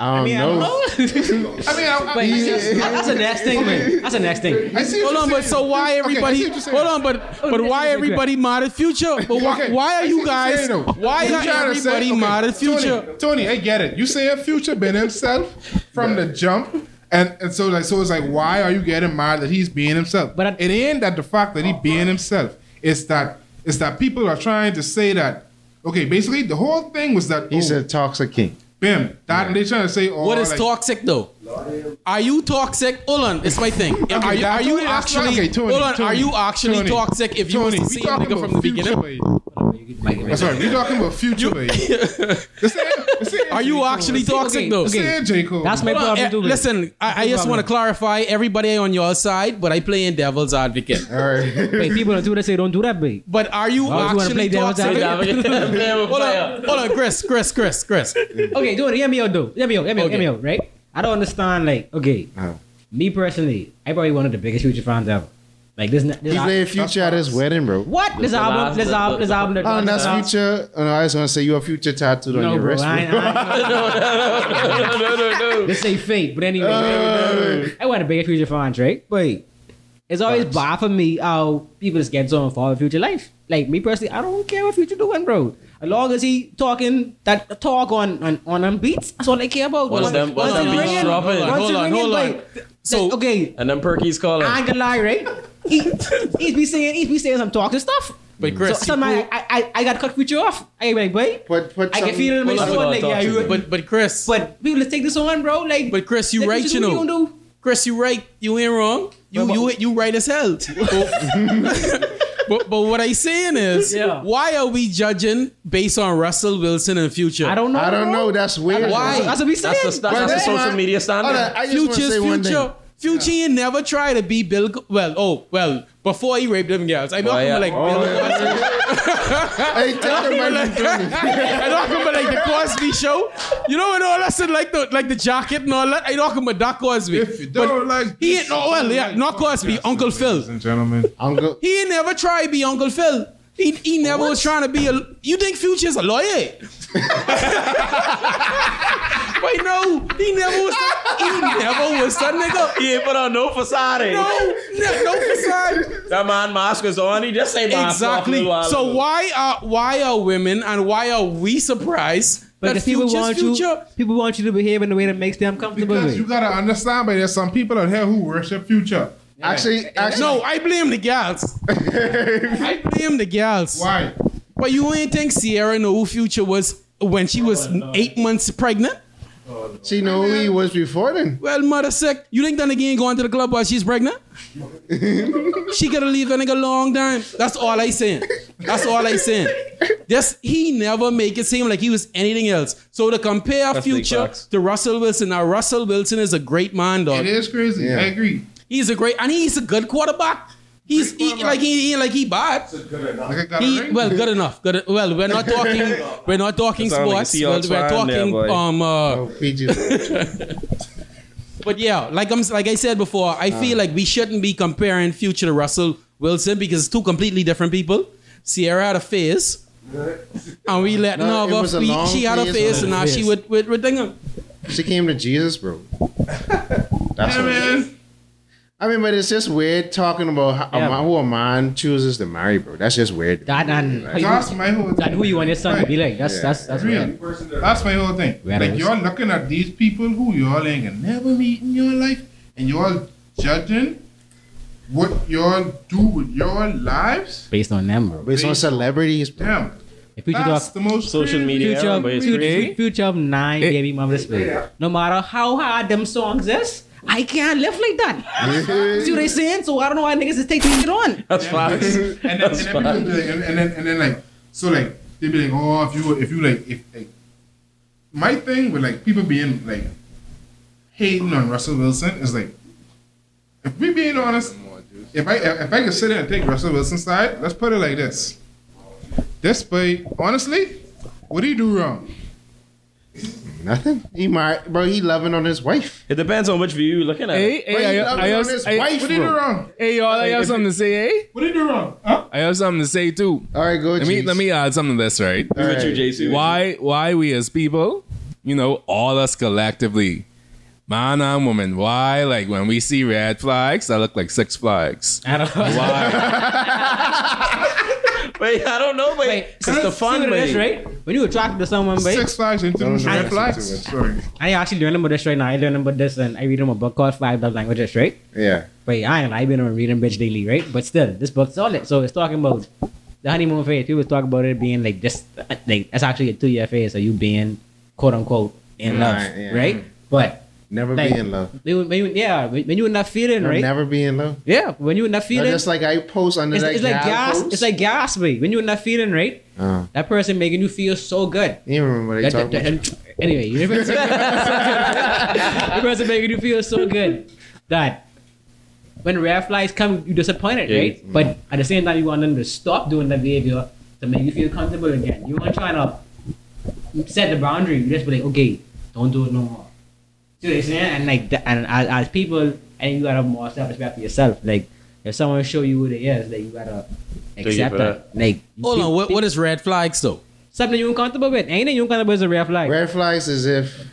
I don't I know. don't know. (laughs) I mean, I, I, But that's the next thing, man. That's the next thing. I see. Hold on, you're but so why everybody? see what you're saying. hold on, but but why everybody mad at Future? But why, Okay, why are you guys? saying. Why are trying say- everybody okay, mad at Future? Tony, Tony, I get it. You say a Future been himself from the jump, and, and so like so it's like why are you getting mad that he's being himself? But I- it ain't that the fact that he being himself. It's that it's that people are trying to say that. Okay, basically the whole thing was that He's oh, a toxic king. Bim that and they trying to say oh What is like, toxic though? Are you toxic? Hold on, it's my thing. are you, are you Tony, that's not- actually? okay, Tony, hold on, are you actually Tony, toxic if you was Tony, the we same nigga from the future, beginning? babe. That's right. We talking about future, babe. The same- the same Are you actually toxic though? the same J. Cole. That's my problem eh, too. listen, I, I just want to clarify. Everybody on your side, but I play in devil's advocate. All right. (laughs) Wait, people on Twitter say don't do that, babe. But are you Why would you wanna actually play devil's toxic? advocate? (laughs) hold on, hold on, Chris, Chris, Chris, Chris. Okay, do it. Hear me out, though. Hear me out. Hear me out. Hear me out. Right? I don't understand. Like, okay, Uh-huh. me personally, I probably one of the biggest Future fans ever. Like this. this He al- played Future at his wedding, bro. what? This The album. last- This the- album. the- This album. Oh, and that's Future. Oh, no, I was gonna say you have Future tattooed on No, your bro. wrist. I, (laughs) no, no. This say fake, but anyway, I want a bigger Future fans, right? But it's always bad for me how people just get so involved in Future life. Like me personally, I don't care what Future doing, bro. As long as he talking that talk on on on them beats, that's all I care about. Once them- once he them beats ringing- dropping. once Hold on, ringing, hold on. like, So- like, okay, And then Perky's calling. I ain't gonna lie, right? He, he's be saying he's be saying some talking stuff. But Chris, so, some I, I I I got cut Future off. I ain't like, boy, Put, put I can feel it in my soul. hold Like, yeah, you. but but Chris, But people, let's take this on, bro. Like, but Chris, you right, you know. gonna? Chris, you right. You ain't wrong. You you you right as hell. (laughs) Oh. (laughs) but but what I'm saying is, Yeah. why are we judging based on Russell Wilson and Future? I don't know. I don't bro. know. That's weird. Why? That's what we saying. That's the, that's, But the then, social man- media Hold standard. on, I just want to Future's say one thing. Future. Future never tried to be Bill. Co- Well, oh well, before he raped them girls, I know Oh, him yeah. like Oh, Bill. yeah. (laughs) Hey, take the mic from Tony. I know him about like the Cosby Show. You know when all that said like the like the jacket and all that. I know him about that Cosby. If you don't But like he this, ain't no well, yeah, like not Cosby, Uncle Phil. Ladies and gentlemen, Uncle. He ain't never tried to be Uncle Phil. He, he never was trying to be a. You think Future's a lawyer? (laughs) Wait, no, he never was. He never was that nigga. He ain't put on no facade. No, no, no facade. That man mask is on. He just say mask Exactly. So why are why are women and why are we surprised that Because people want future? you, people want you to behave in a way that makes them comfortable. because with. you gotta understand, but there's some people out here who worship future. Actually, actually, No, I blame the gals. (laughs) I blame the gals. Why? But you ain't think Ciara know who Future was when she was oh, eight months pregnant. Oh, she know who he was before then. Well, mother sick. You think that nigga ain't going to the club while she's pregnant? (laughs) she gotta leave that nigga long time. That's all I saying. That's all I saying. Just he never make it seem like he was anything else. So to compare That's future to Russell Wilson, now Russell Wilson is a great man, dog. It is crazy. Yeah. I agree. He's a great and he's a good quarterback. He's he, like he, he like he bad. Like I got He, well, good enough. Good. Well, we're not talking. (laughs) We're not talking Sound like sports. Well, we're fan there, talking. um. Uh, Oh, (laughs) but yeah, like I'm like I said before, I feel like we shouldn't be comparing Future to Russell Wilson because it's two completely different people. Ciara had a phase, and we let No, it her. we- She had a phase, phase, and now she Phase. with with with Dingham. She came to Jesus, bro. (laughs) That's Yeah, what it is. Man. I mean, but it's just weird talking about how, Yeah. a man, who a man chooses to marry, bro. That's just weird. That and how you- That's my whole that who you want your son to be like. That's Yeah. that's that's Real. weird. That's my whole thing. Where like you're looking at these people who y'all ain't gonna never meet in your life, and you're judging what y'all do with your lives. based on them, bro. Based on celebrities, bro. Damn, If future that's talk, the most Social media. future, era, but future, future of nine Eh. baby mama display. No matter how hard them songs is, I can't live like that. See what they saying? So I don't know why niggas is taking it on. That's facts. and then, and then That's people be like, and, and then and then like so like they be like, oh, if you if you like if like my thing with like people being like hating on Russell Wilson is like if we being honest, if I if I could sit there and take Russell Wilson's side, let's put it like this. This boy, honestly, what did he do wrong? Nothing. He might, bro. He loving on his wife. It depends on which view you're looking at. Hey, it. Bro, he hey, I, loving I, on have, his I, wife, What did he do bro. wrong? hey, y'all, I have something to say, eh? What did he do wrong? Huh? I have something to say too. All right, go. Let me let me add something to this, right? All With you. JC. Why why we as people, you know, all us collectively, man and woman, why like when we see red flags, I look like six flags. I don't know. Why? (laughs) Wait, I don't know, but Wait, it's see- the see fun, what it is, right? When you attracted to someone, babe, Six flags into Don't red listen flags. to it. Sorry. I actually learning about this right now. I learning about this and I read them a book called Five Love Languages, right? Yeah. Wait, I ain't. I've been on reading Bitch Daily, right? But still, this book's solid. So it's talking about the honeymoon phase. People talk about it being like this, like that's actually a two year phase of you being quote unquote in love, Right, yeah. right? But Never Like- be in love. when when you, yeah, when when you in that feeling, You'll right? Never be in love. yeah, when you in that No, feeling, just like I post under it's, that it's like gal gas. post. It's like gas, babe. When you in that feeling, right? Uh, That person making you feel so good. you remember what they That- talk that- about? that- (laughs) anyway, you never (laughs) (laughs) the person making you feel so good that when red flags come, you're disappointed, Yeah. right? But at the same time, you want them to stop doing that behavior to make you feel comfortable again. You want trying to set the boundary. You just be like, okay, don't do it no more. See what I'm saying? And like, that, and as, as people, and you gotta have more self-respect for yourself. Like, if someone show you who they is, like you gotta accept for that. Like, Hold on, what, what is red flags though? something you uncomfortable with? Anything you uncomfortable with is a red flag. Red flags is if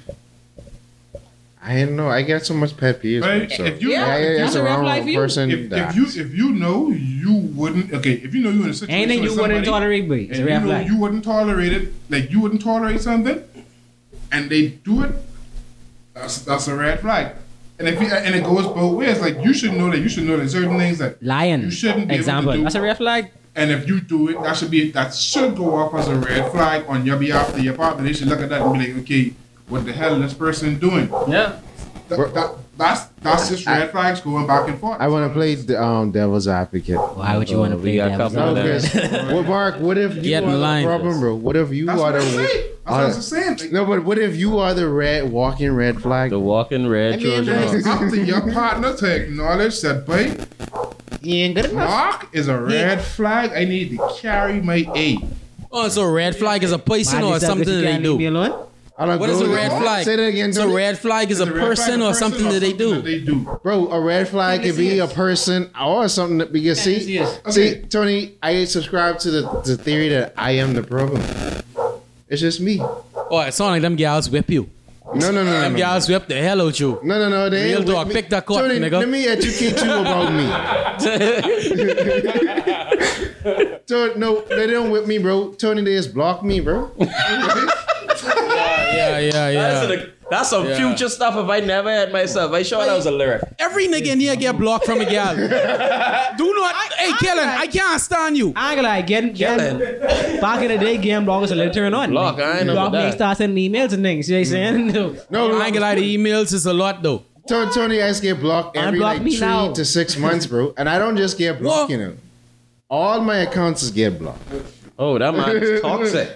I don't know. I get so much pet peeves. Right? So If you- yeah, if you- it's That's a red around flag for you. person. If, if you if you know you wouldn't okay if you know you're in a situation Anything with you wouldn't tolerate, boy, it's and a red you flag. you wouldn't tolerate it like you wouldn't tolerate something and they do it that's that's a red flag and if you, and it goes both ways like you should know that you should know that certain things that Lion. you shouldn't be Example. able to do That's a red flag. and if you do it that should be that should go off as a red flag on your behalf to your partner they should look at that and be like okay what the hell is this person doing Yeah. That- that- that's that's just red flags going back and forth I want to play the um, devil's advocate. Why would you want to we play devil's couple of advocate? them. because well, Mark, what if (laughs) you Get in are the line. problem, bro? What if you that's are what I'm the saying that's what I'm saying Like, no? But what if you are the red walking red flag? The walking red I mean, Trojan that's- horse. up to your partner to acknowledge that, boy, You ain't good enough. Mark is a red flag. I need to carry my A. Oh, so red flag is a person Why or something that they can't leave me do? alone? I don't What go is a there. red flag? Say that again, So Tony. red flag is a Is red flag person or something that they do. They do. Bro, a red flag could be a person or something that because see, yes. see, Tony, I subscribe to the, the theory that I am the problem. It's just me. No, Oh, it sound like them gals whip you. no, no, no, Them no. gals whip the hell out you. No, no, no. They Real ain't with dog, me. pick that cock, Tony, nigga. let me educate you about me. (laughs) (laughs) Tony, no, they don't whip me, bro. Tony, they just block me, bro. (laughs) Yeah, yeah, That's yeah. That's some Yeah. future stuff if I never had myself. I sure that was a lyric. Every nigga in here get blocked from a gal. (laughs) Do not. I, hey, Kellen, I can't stand you. I ain't gonna lie, getting, getting back in the day, game long as a little turn on. Block, I ain't know Block about me, that. start sending emails and things. You know what I'm mm. saying? (laughs) No. No, I ain't gonna lie, the emails is a lot though. Tony, Tony I get blocked every Unblock like me three now. to six months, bro. And I don't just get blocked, you know. All my accounts is get blocked. Oh, that man is (laughs) toxic.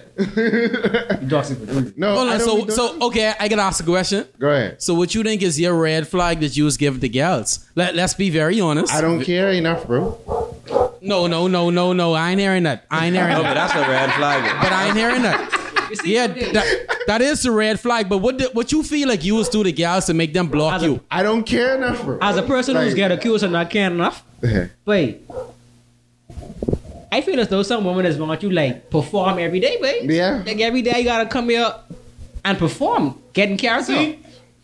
Toxic for two. No, Hold I on. don't So, be doing- so okay, I gotta ask a question. go ahead. So, what you think is your red flag that you was give to gals? Let, let's be very honest. I don't care enough, bro. No, no, no, no, no. I ain't hearing that. I ain't hearing Okay, that. that's a red flag. But I ain't hearing that. Yeah, that, that is the red flag. But what the, what you feel like you was do to gals to make them block As a- you? I don't care enough, bro. As a person who's Like- get accused of not caring enough, (laughs) wait. I feel as though some women just want you like perform every day, babe. Yeah. Like every day you gotta come here and perform, getting character. See,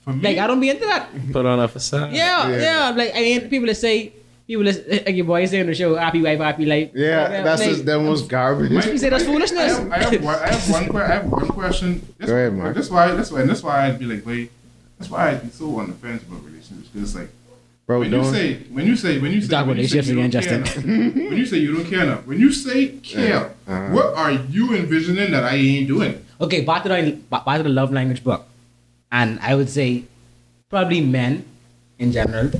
for me, Like I don't be into that. (laughs) Put on a facade. Yeah, Yeah. yeah. Like I mean, people that say, people that like your boy say on the show, happy wife, happy life. Yeah, that's like, just, that was garbage. You say that's I foolishness. have, I have one. I have one. que- I have one question. This, (laughs) Go ahead, Mark. That's why. That's why. That's why I'd be like, wait. That's why I'd be so on the fence about relationships because, like, Bro, when you don't. say, when you say, when you say, talk when you say you don't again, care enough, when you say you don't care enough, when you say care, Uh-huh. what are you envisioning that I ain't doing? Okay, back to the back to the love language book, and I would say probably men in general.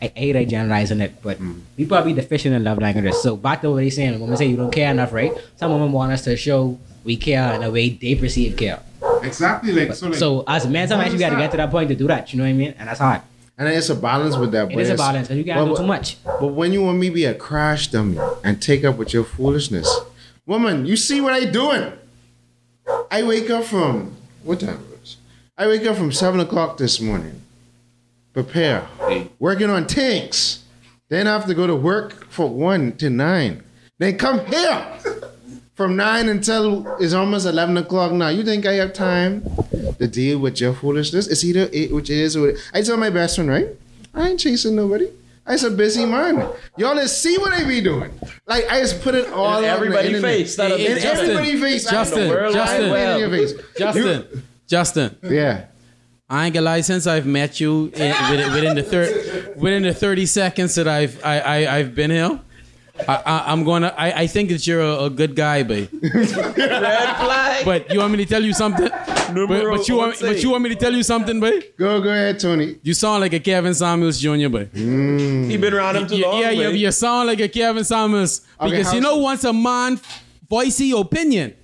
I hate I generalizing it, but we probably deficient in love languages. So back to what he's saying, when women say you don't care enough, right? Some women want us to show we care in a way they perceive care. Exactly. Like so. Like, So as men, sometimes you got to get to that point to do that. You know what I mean? And that's hard. And it's a balance with that. It but is a balance, and you can't but- do too much. But when you want me to be a crash dummy and take up with your foolishness, woman, you see what I doing? I wake up from what time was? I wake up from seven o'clock this morning. Prepare, working on tanks. Then I have to go to work for one to nine. Then come here (laughs) from nine until it's almost eleven o'clock. Now you think I have time to deal with your foolishness? It's either it, which is. Or I tell my best friend, right? I ain't chasing nobody. I's a busy man. Y'all just see what I be doing. Like I just put it all In on everybody's face. That'll Hey, be In Justin, everybody's face. I Justin, Justin, Wide your face. Justin, Justin. Yeah. I ain't gonna lie. Since I've met you in, within, within the thir- within the thirty seconds that I've I, I I've been here, I, I, I'm gonna. I, I think that you're a, a good guy, babe. (laughs) Red flag. But you want me to tell you something? But, but you want but you want me to tell you something, babe? Go go ahead, Tony. You sound like a Kevin Samuels Jr., babe. Mm. He been around him too Yeah, long. yeah, you, you sound like a Kevin Samuels Okay, because you how's- know once a man voice his opinion,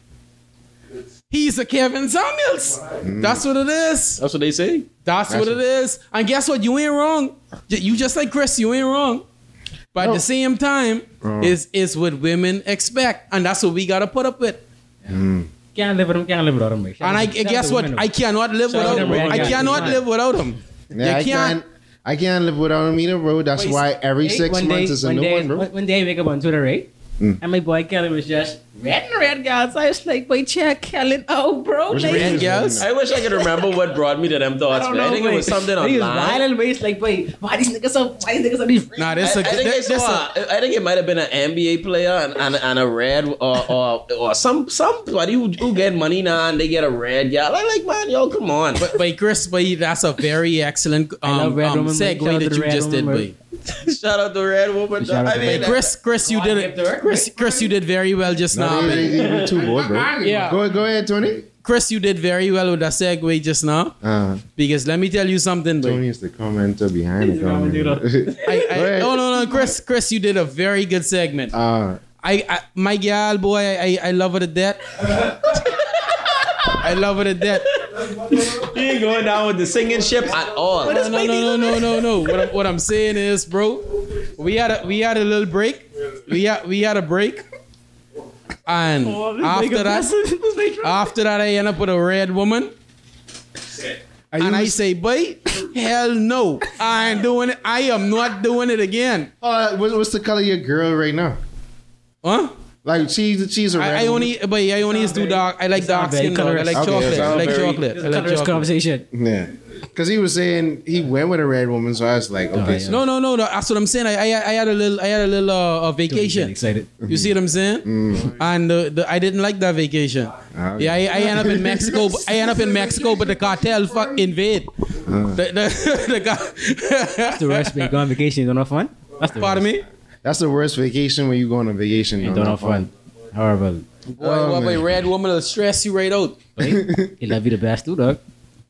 he's a Kevin Samuels. Mm. That's what it is. That's what they say. That's, what it is. And guess what? You ain't wrong. You just like Chris. You ain't wrong. But at the same time, oh. is is what women expect, and that's what we gotta put up with. Can't live with them. Can't live without them. babe. And I out to- shout out guess what? women, I cannot live Shout without to him. them, I cannot Yeah. live without him. Yeah, I you can't. can't. I can't live without him either, bro. That's Wait, why every Hey, six one months day, is a new day, one, bro. One, one day I wake up on Twitter, right? Mm. And my boy Kellen was just red and red guys. I was like, boy, check Kellen Oh, bro. Which like, red girls? I wish I could remember what brought me to them thoughts. I thoughts, don't man. I know, think it was something He was online. violent, but it's like, boy, why these niggas so, why these niggas are these Nah, I, this I a, think I this, this saw. I think it might have been an NBA player and, and, and a red or or, or some somebody who, who get money now and they get a red guy. I like man, yo, come on. but, but Chris, but that's a very excellent I um, Red um, segue but shout out to that you just did, Woman, boy. (laughs) Shout out to red woman. Shout I mean, Red Chris, Chris, you did it. Chris, Chris, you did very well just now. No, too bold, bro. Yeah. Go go ahead, Tony. Chris, you did very well with that segue just now. Uh, Because let me tell you something, boy. Tony is the commenter behind the He's the comment. (laughs) I, I, ahead. no, no, no, Chris, Chris, you did a very good segment. Uh, I, I my gal, boy, I, I love her to death. I love her to death. (laughs) he ain't going down with the singing ship at all. No, no, no, no, no, no, no. What I'm, what I'm saying is, bro, we had a we had a little break. We had we had a break, and after that, (laughs) after that, I end up with a red woman, are you and I say, boy, hell no, I ain't doing it. I am not doing it again. uh, what's the color of your girl right now? Huh? Like she's she's a red. I, I woman. only, but I only use too dark. I like It's dark skin dog. I like. Okay, chocolate. I like very- chocolate. I like chocolate. conversation. Yeah, because he was saying he went with a red woman, so I was like, okay, yeah. No, no, no, no. That's what I'm saying. I, I, I had a little, I had a little uh, uh, vacation. Excited. You see what I'm saying? And uh, the, I didn't like that vacation. Ah, Yeah, I, I end up in Mexico. but- (laughs) I end up in Mexico, but the cartel fuck invade. The, the, (laughs) the guy. That's the worst. Go on vacation. You don't have fun. That's the Pardon worst. me. That's the worst vacation when you go on a vacation. You don't have fun. Horrible. Boy, Oh, what a red woman will stress you right out. He love you the best too, dog.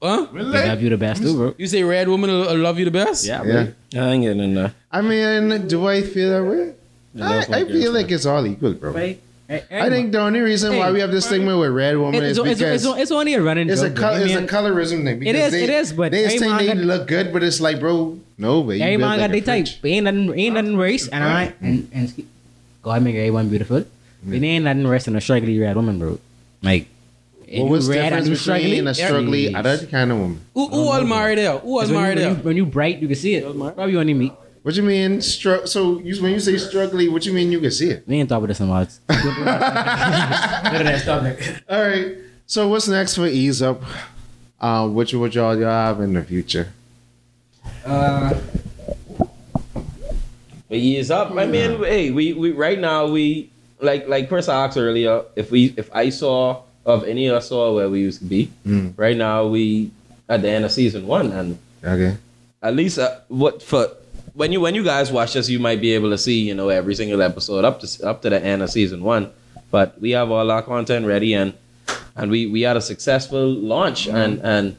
Huh? He love you the best too, bro. You say red woman will, will love you the best? Yeah, Yeah, I ain't getting in there. I mean, do I feel that way? I, I feel like it's all equal, bro. Right? I think the only reason why we have this stigma with red woman it's, is it's, because it's, it's only a running It's a joke. col- bro. I it's a colorism thing. because is, they, it is, but they every think man they look good, but it's like, bro, no, but you Every built man like got a they type. Ain't nothing, ain't nothing race, and I and and sk- God make everyone beautiful. But ain't nothing race in a struggly red woman, bro. Like, What was the red difference you between a struggly? struggly other kind of woman? Who, who all married there? Who all you, married when, you, there? when you bright, you can see it. Probably only me. What you mean? Str- so you, when you say struggly, what you mean you can see it? We ain't talking about this about. Go to that topic. All right. So what's next for Ease Up? What you what y'all y'all have in the future? Uh, But years up. I mean, hey, we, we right now we like like Chris I asked earlier if we if I saw of any of us saw where we used to be. Mm. Right now we at the end of season one and Okay. at least uh, what for when you when you guys watch this you might be able to see you know every single episode up to up to the end of season one. But we have all our content ready and and we we had a successful launch mm-hmm. and and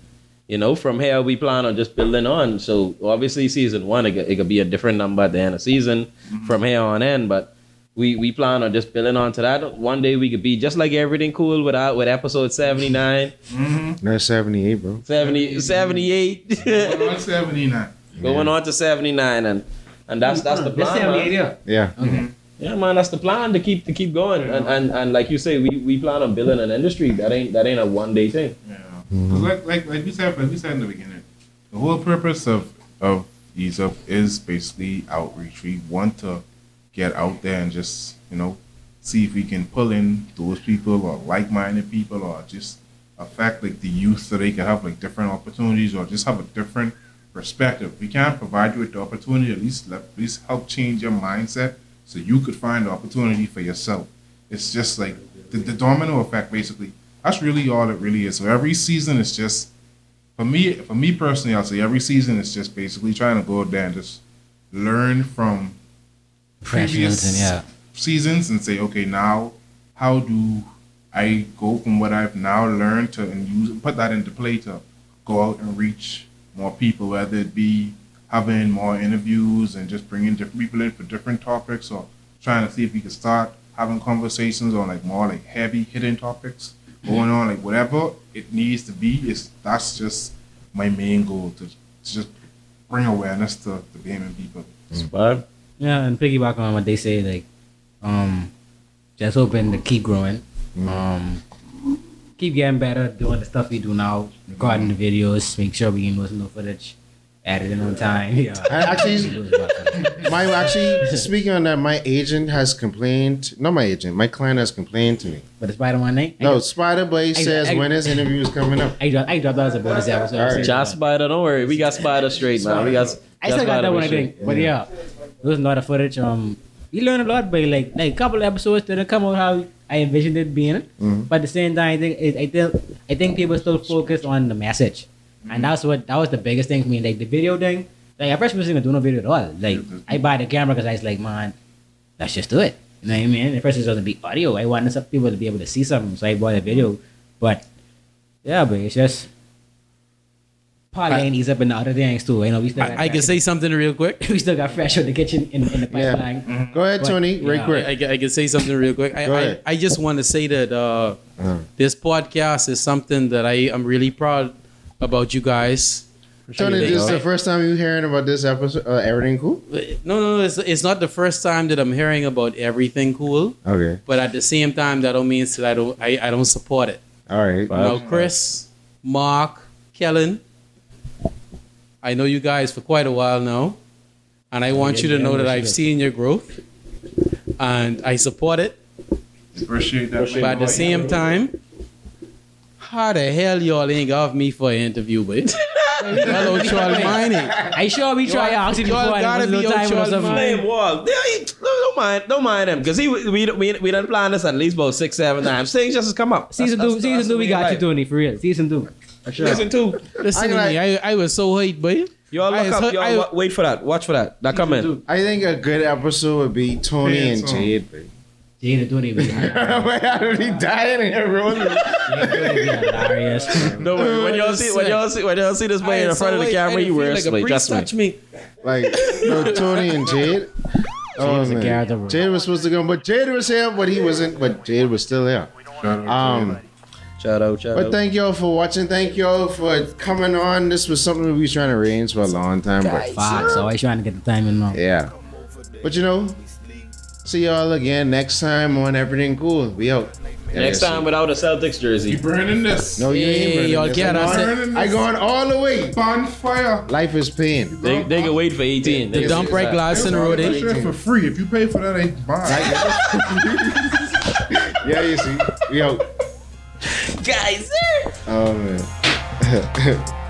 you know from here we plan on just building on. So obviously season one it could, it could be a different number at the end of season mm-hmm. from here on in. But we we plan on just building on to that. One day we could be just like Erryting Kool without with episode 79 mm-hmm. That's seventy eight, bro. 70 78 One seventy nine. Going on to 79 and and that's that's the plan say I'm the man. idea. Yeah. Okay. Mm-hmm. yeah man that's the plan to keep to keep going and, and and like you say we we plan on building an industry that ain't that ain't a one day thing Yeah. Mm-hmm. 'Cause Like like like we said like we said in the beginning, the whole purpose of of Ease Up is basically outreach. We want to get out there and just you know see if we can pull in those people or like minded people or just affect like the youth so they can have like different opportunities or just have a different perspective. We can't provide you with the opportunity, at least let at least help change your mindset so you could find the opportunity for yourself. It's just like the, the domino effect basically. That's really all it really is. So every season is just for me for me personally I'll say every season is just basically trying to go out there and just learn from previous yeah. seasons and say, okay, now how do I go from what I've now learned to and use put that into play to go out and reach more people, whether it be having more interviews and just bringing different people in for different topics, or trying to see if we could start having conversations on like more like heavy hitting topics going on, like whatever it needs to be. Is that's just my main goal to, to just bring awareness to the gaming people. but Yeah, and piggyback on what they say, like, um, just hoping to keep growing, um, keep getting better, doing the stuff we do now, recording the videos, make sure we can listen to footage, edit it on time. (laughs) Yeah, I actually, my actually speaking on that, my agent has complained. Not my agent, my client has complained to me. but the Spider Man name, No, Spider Boy says I- when his interview is coming up. I dropped, I dropped that as a bonus episode. Alright. Josh Spider don't worry we got Spider straight man we got I still got that one, I think. But yeah, it was not a footage. Um, you learn a lot, but like, like a couple episodes didn't come out how I envisioned it being. Mm-hmm. But at the same time, I think it, I think I think people still focus on the message, and that's what that was the biggest thing for me. Like the video thing. Like at first, we wasn't gonna do no video at all. Like I buy the camera because I was like, man, let's just do it. You know what I mean? At first, it was gonna be audio. I wanted some people to be able to see something, so I bought a video. But yeah, but it's just. Parlay Ease Up in the other things too. You know, we still got I, I can say something real quick. (laughs) we still got fresh in the kitchen in, in the Yeah. pipeline. Go ahead, But, Tony, right yeah. quick. I, I, I can say something real quick. I, Go I, ahead. I just want to say that uh, Uh-huh. this podcast is something that I am really proud about you guys. Tony, this is the first time you hearing about this episode. Uh, everything cool? No, no, no, it's, it's not the first time that I'm hearing about Erryting Kool. Okay. But at the same time, that don't mean that I don't I, I don't support it. All right. Now, Chris, Mark, Kellen, I know you guys for quite a while now, and I want you to know that I've seen your growth, and I support it. Appreciate that. But at the same time, how the hell y'all ain't got me for an interview, but (laughs) y'all out y'all (laughs) mining. Are you sure we try Y'all- asking y'all before and gotta be no time out or y'all something? wall. Don't mind, don't mind him, because he we we we, we done planned this at least about six seven times. Things just has come up. Season That's- two, that's- season that's two, we got life. you, Tony, for real. Season two. For sure. Season two. Listen to I me, I, I was so hyped, boy. Y'all look was up. hurt- Y'all I- wa- wait for that. Watch for that. That coming. I think a good episode would be Tony Pants and on. Jade. babe. Jada Tony be (laughs) Wait, how did he die in here, rolling? hilarious. Don't. When y'all see when y'all see when y'all see this boy in front of the camera, he wears like a like me. touch me. Like, no, Tony and Jade. Oh, was a man. Jade was supposed to come, but Jade was here, but he wasn't. But Jade was still here. Shout out Um, Shout out, shout but out. thank y'all for watching. Thank y'all for coming on. This was something we was trying to arrange for a long time, but Fox, always trying to get the timing wrong. yeah. But you know, see y'all again next time on Erryting Kool. We out. Next time without a Celtics jersey. You burning this. No, you Hey, ain't. burning y'all this. get I'm us on- it. I going all the way. Bonfire. Life is pain. They, they can wait for 18. They The can dump say right that. glass in the road. It's for free. If you pay for that, I buy. (laughs) Yeah, you see. We out. Guys, Oh man. (laughs)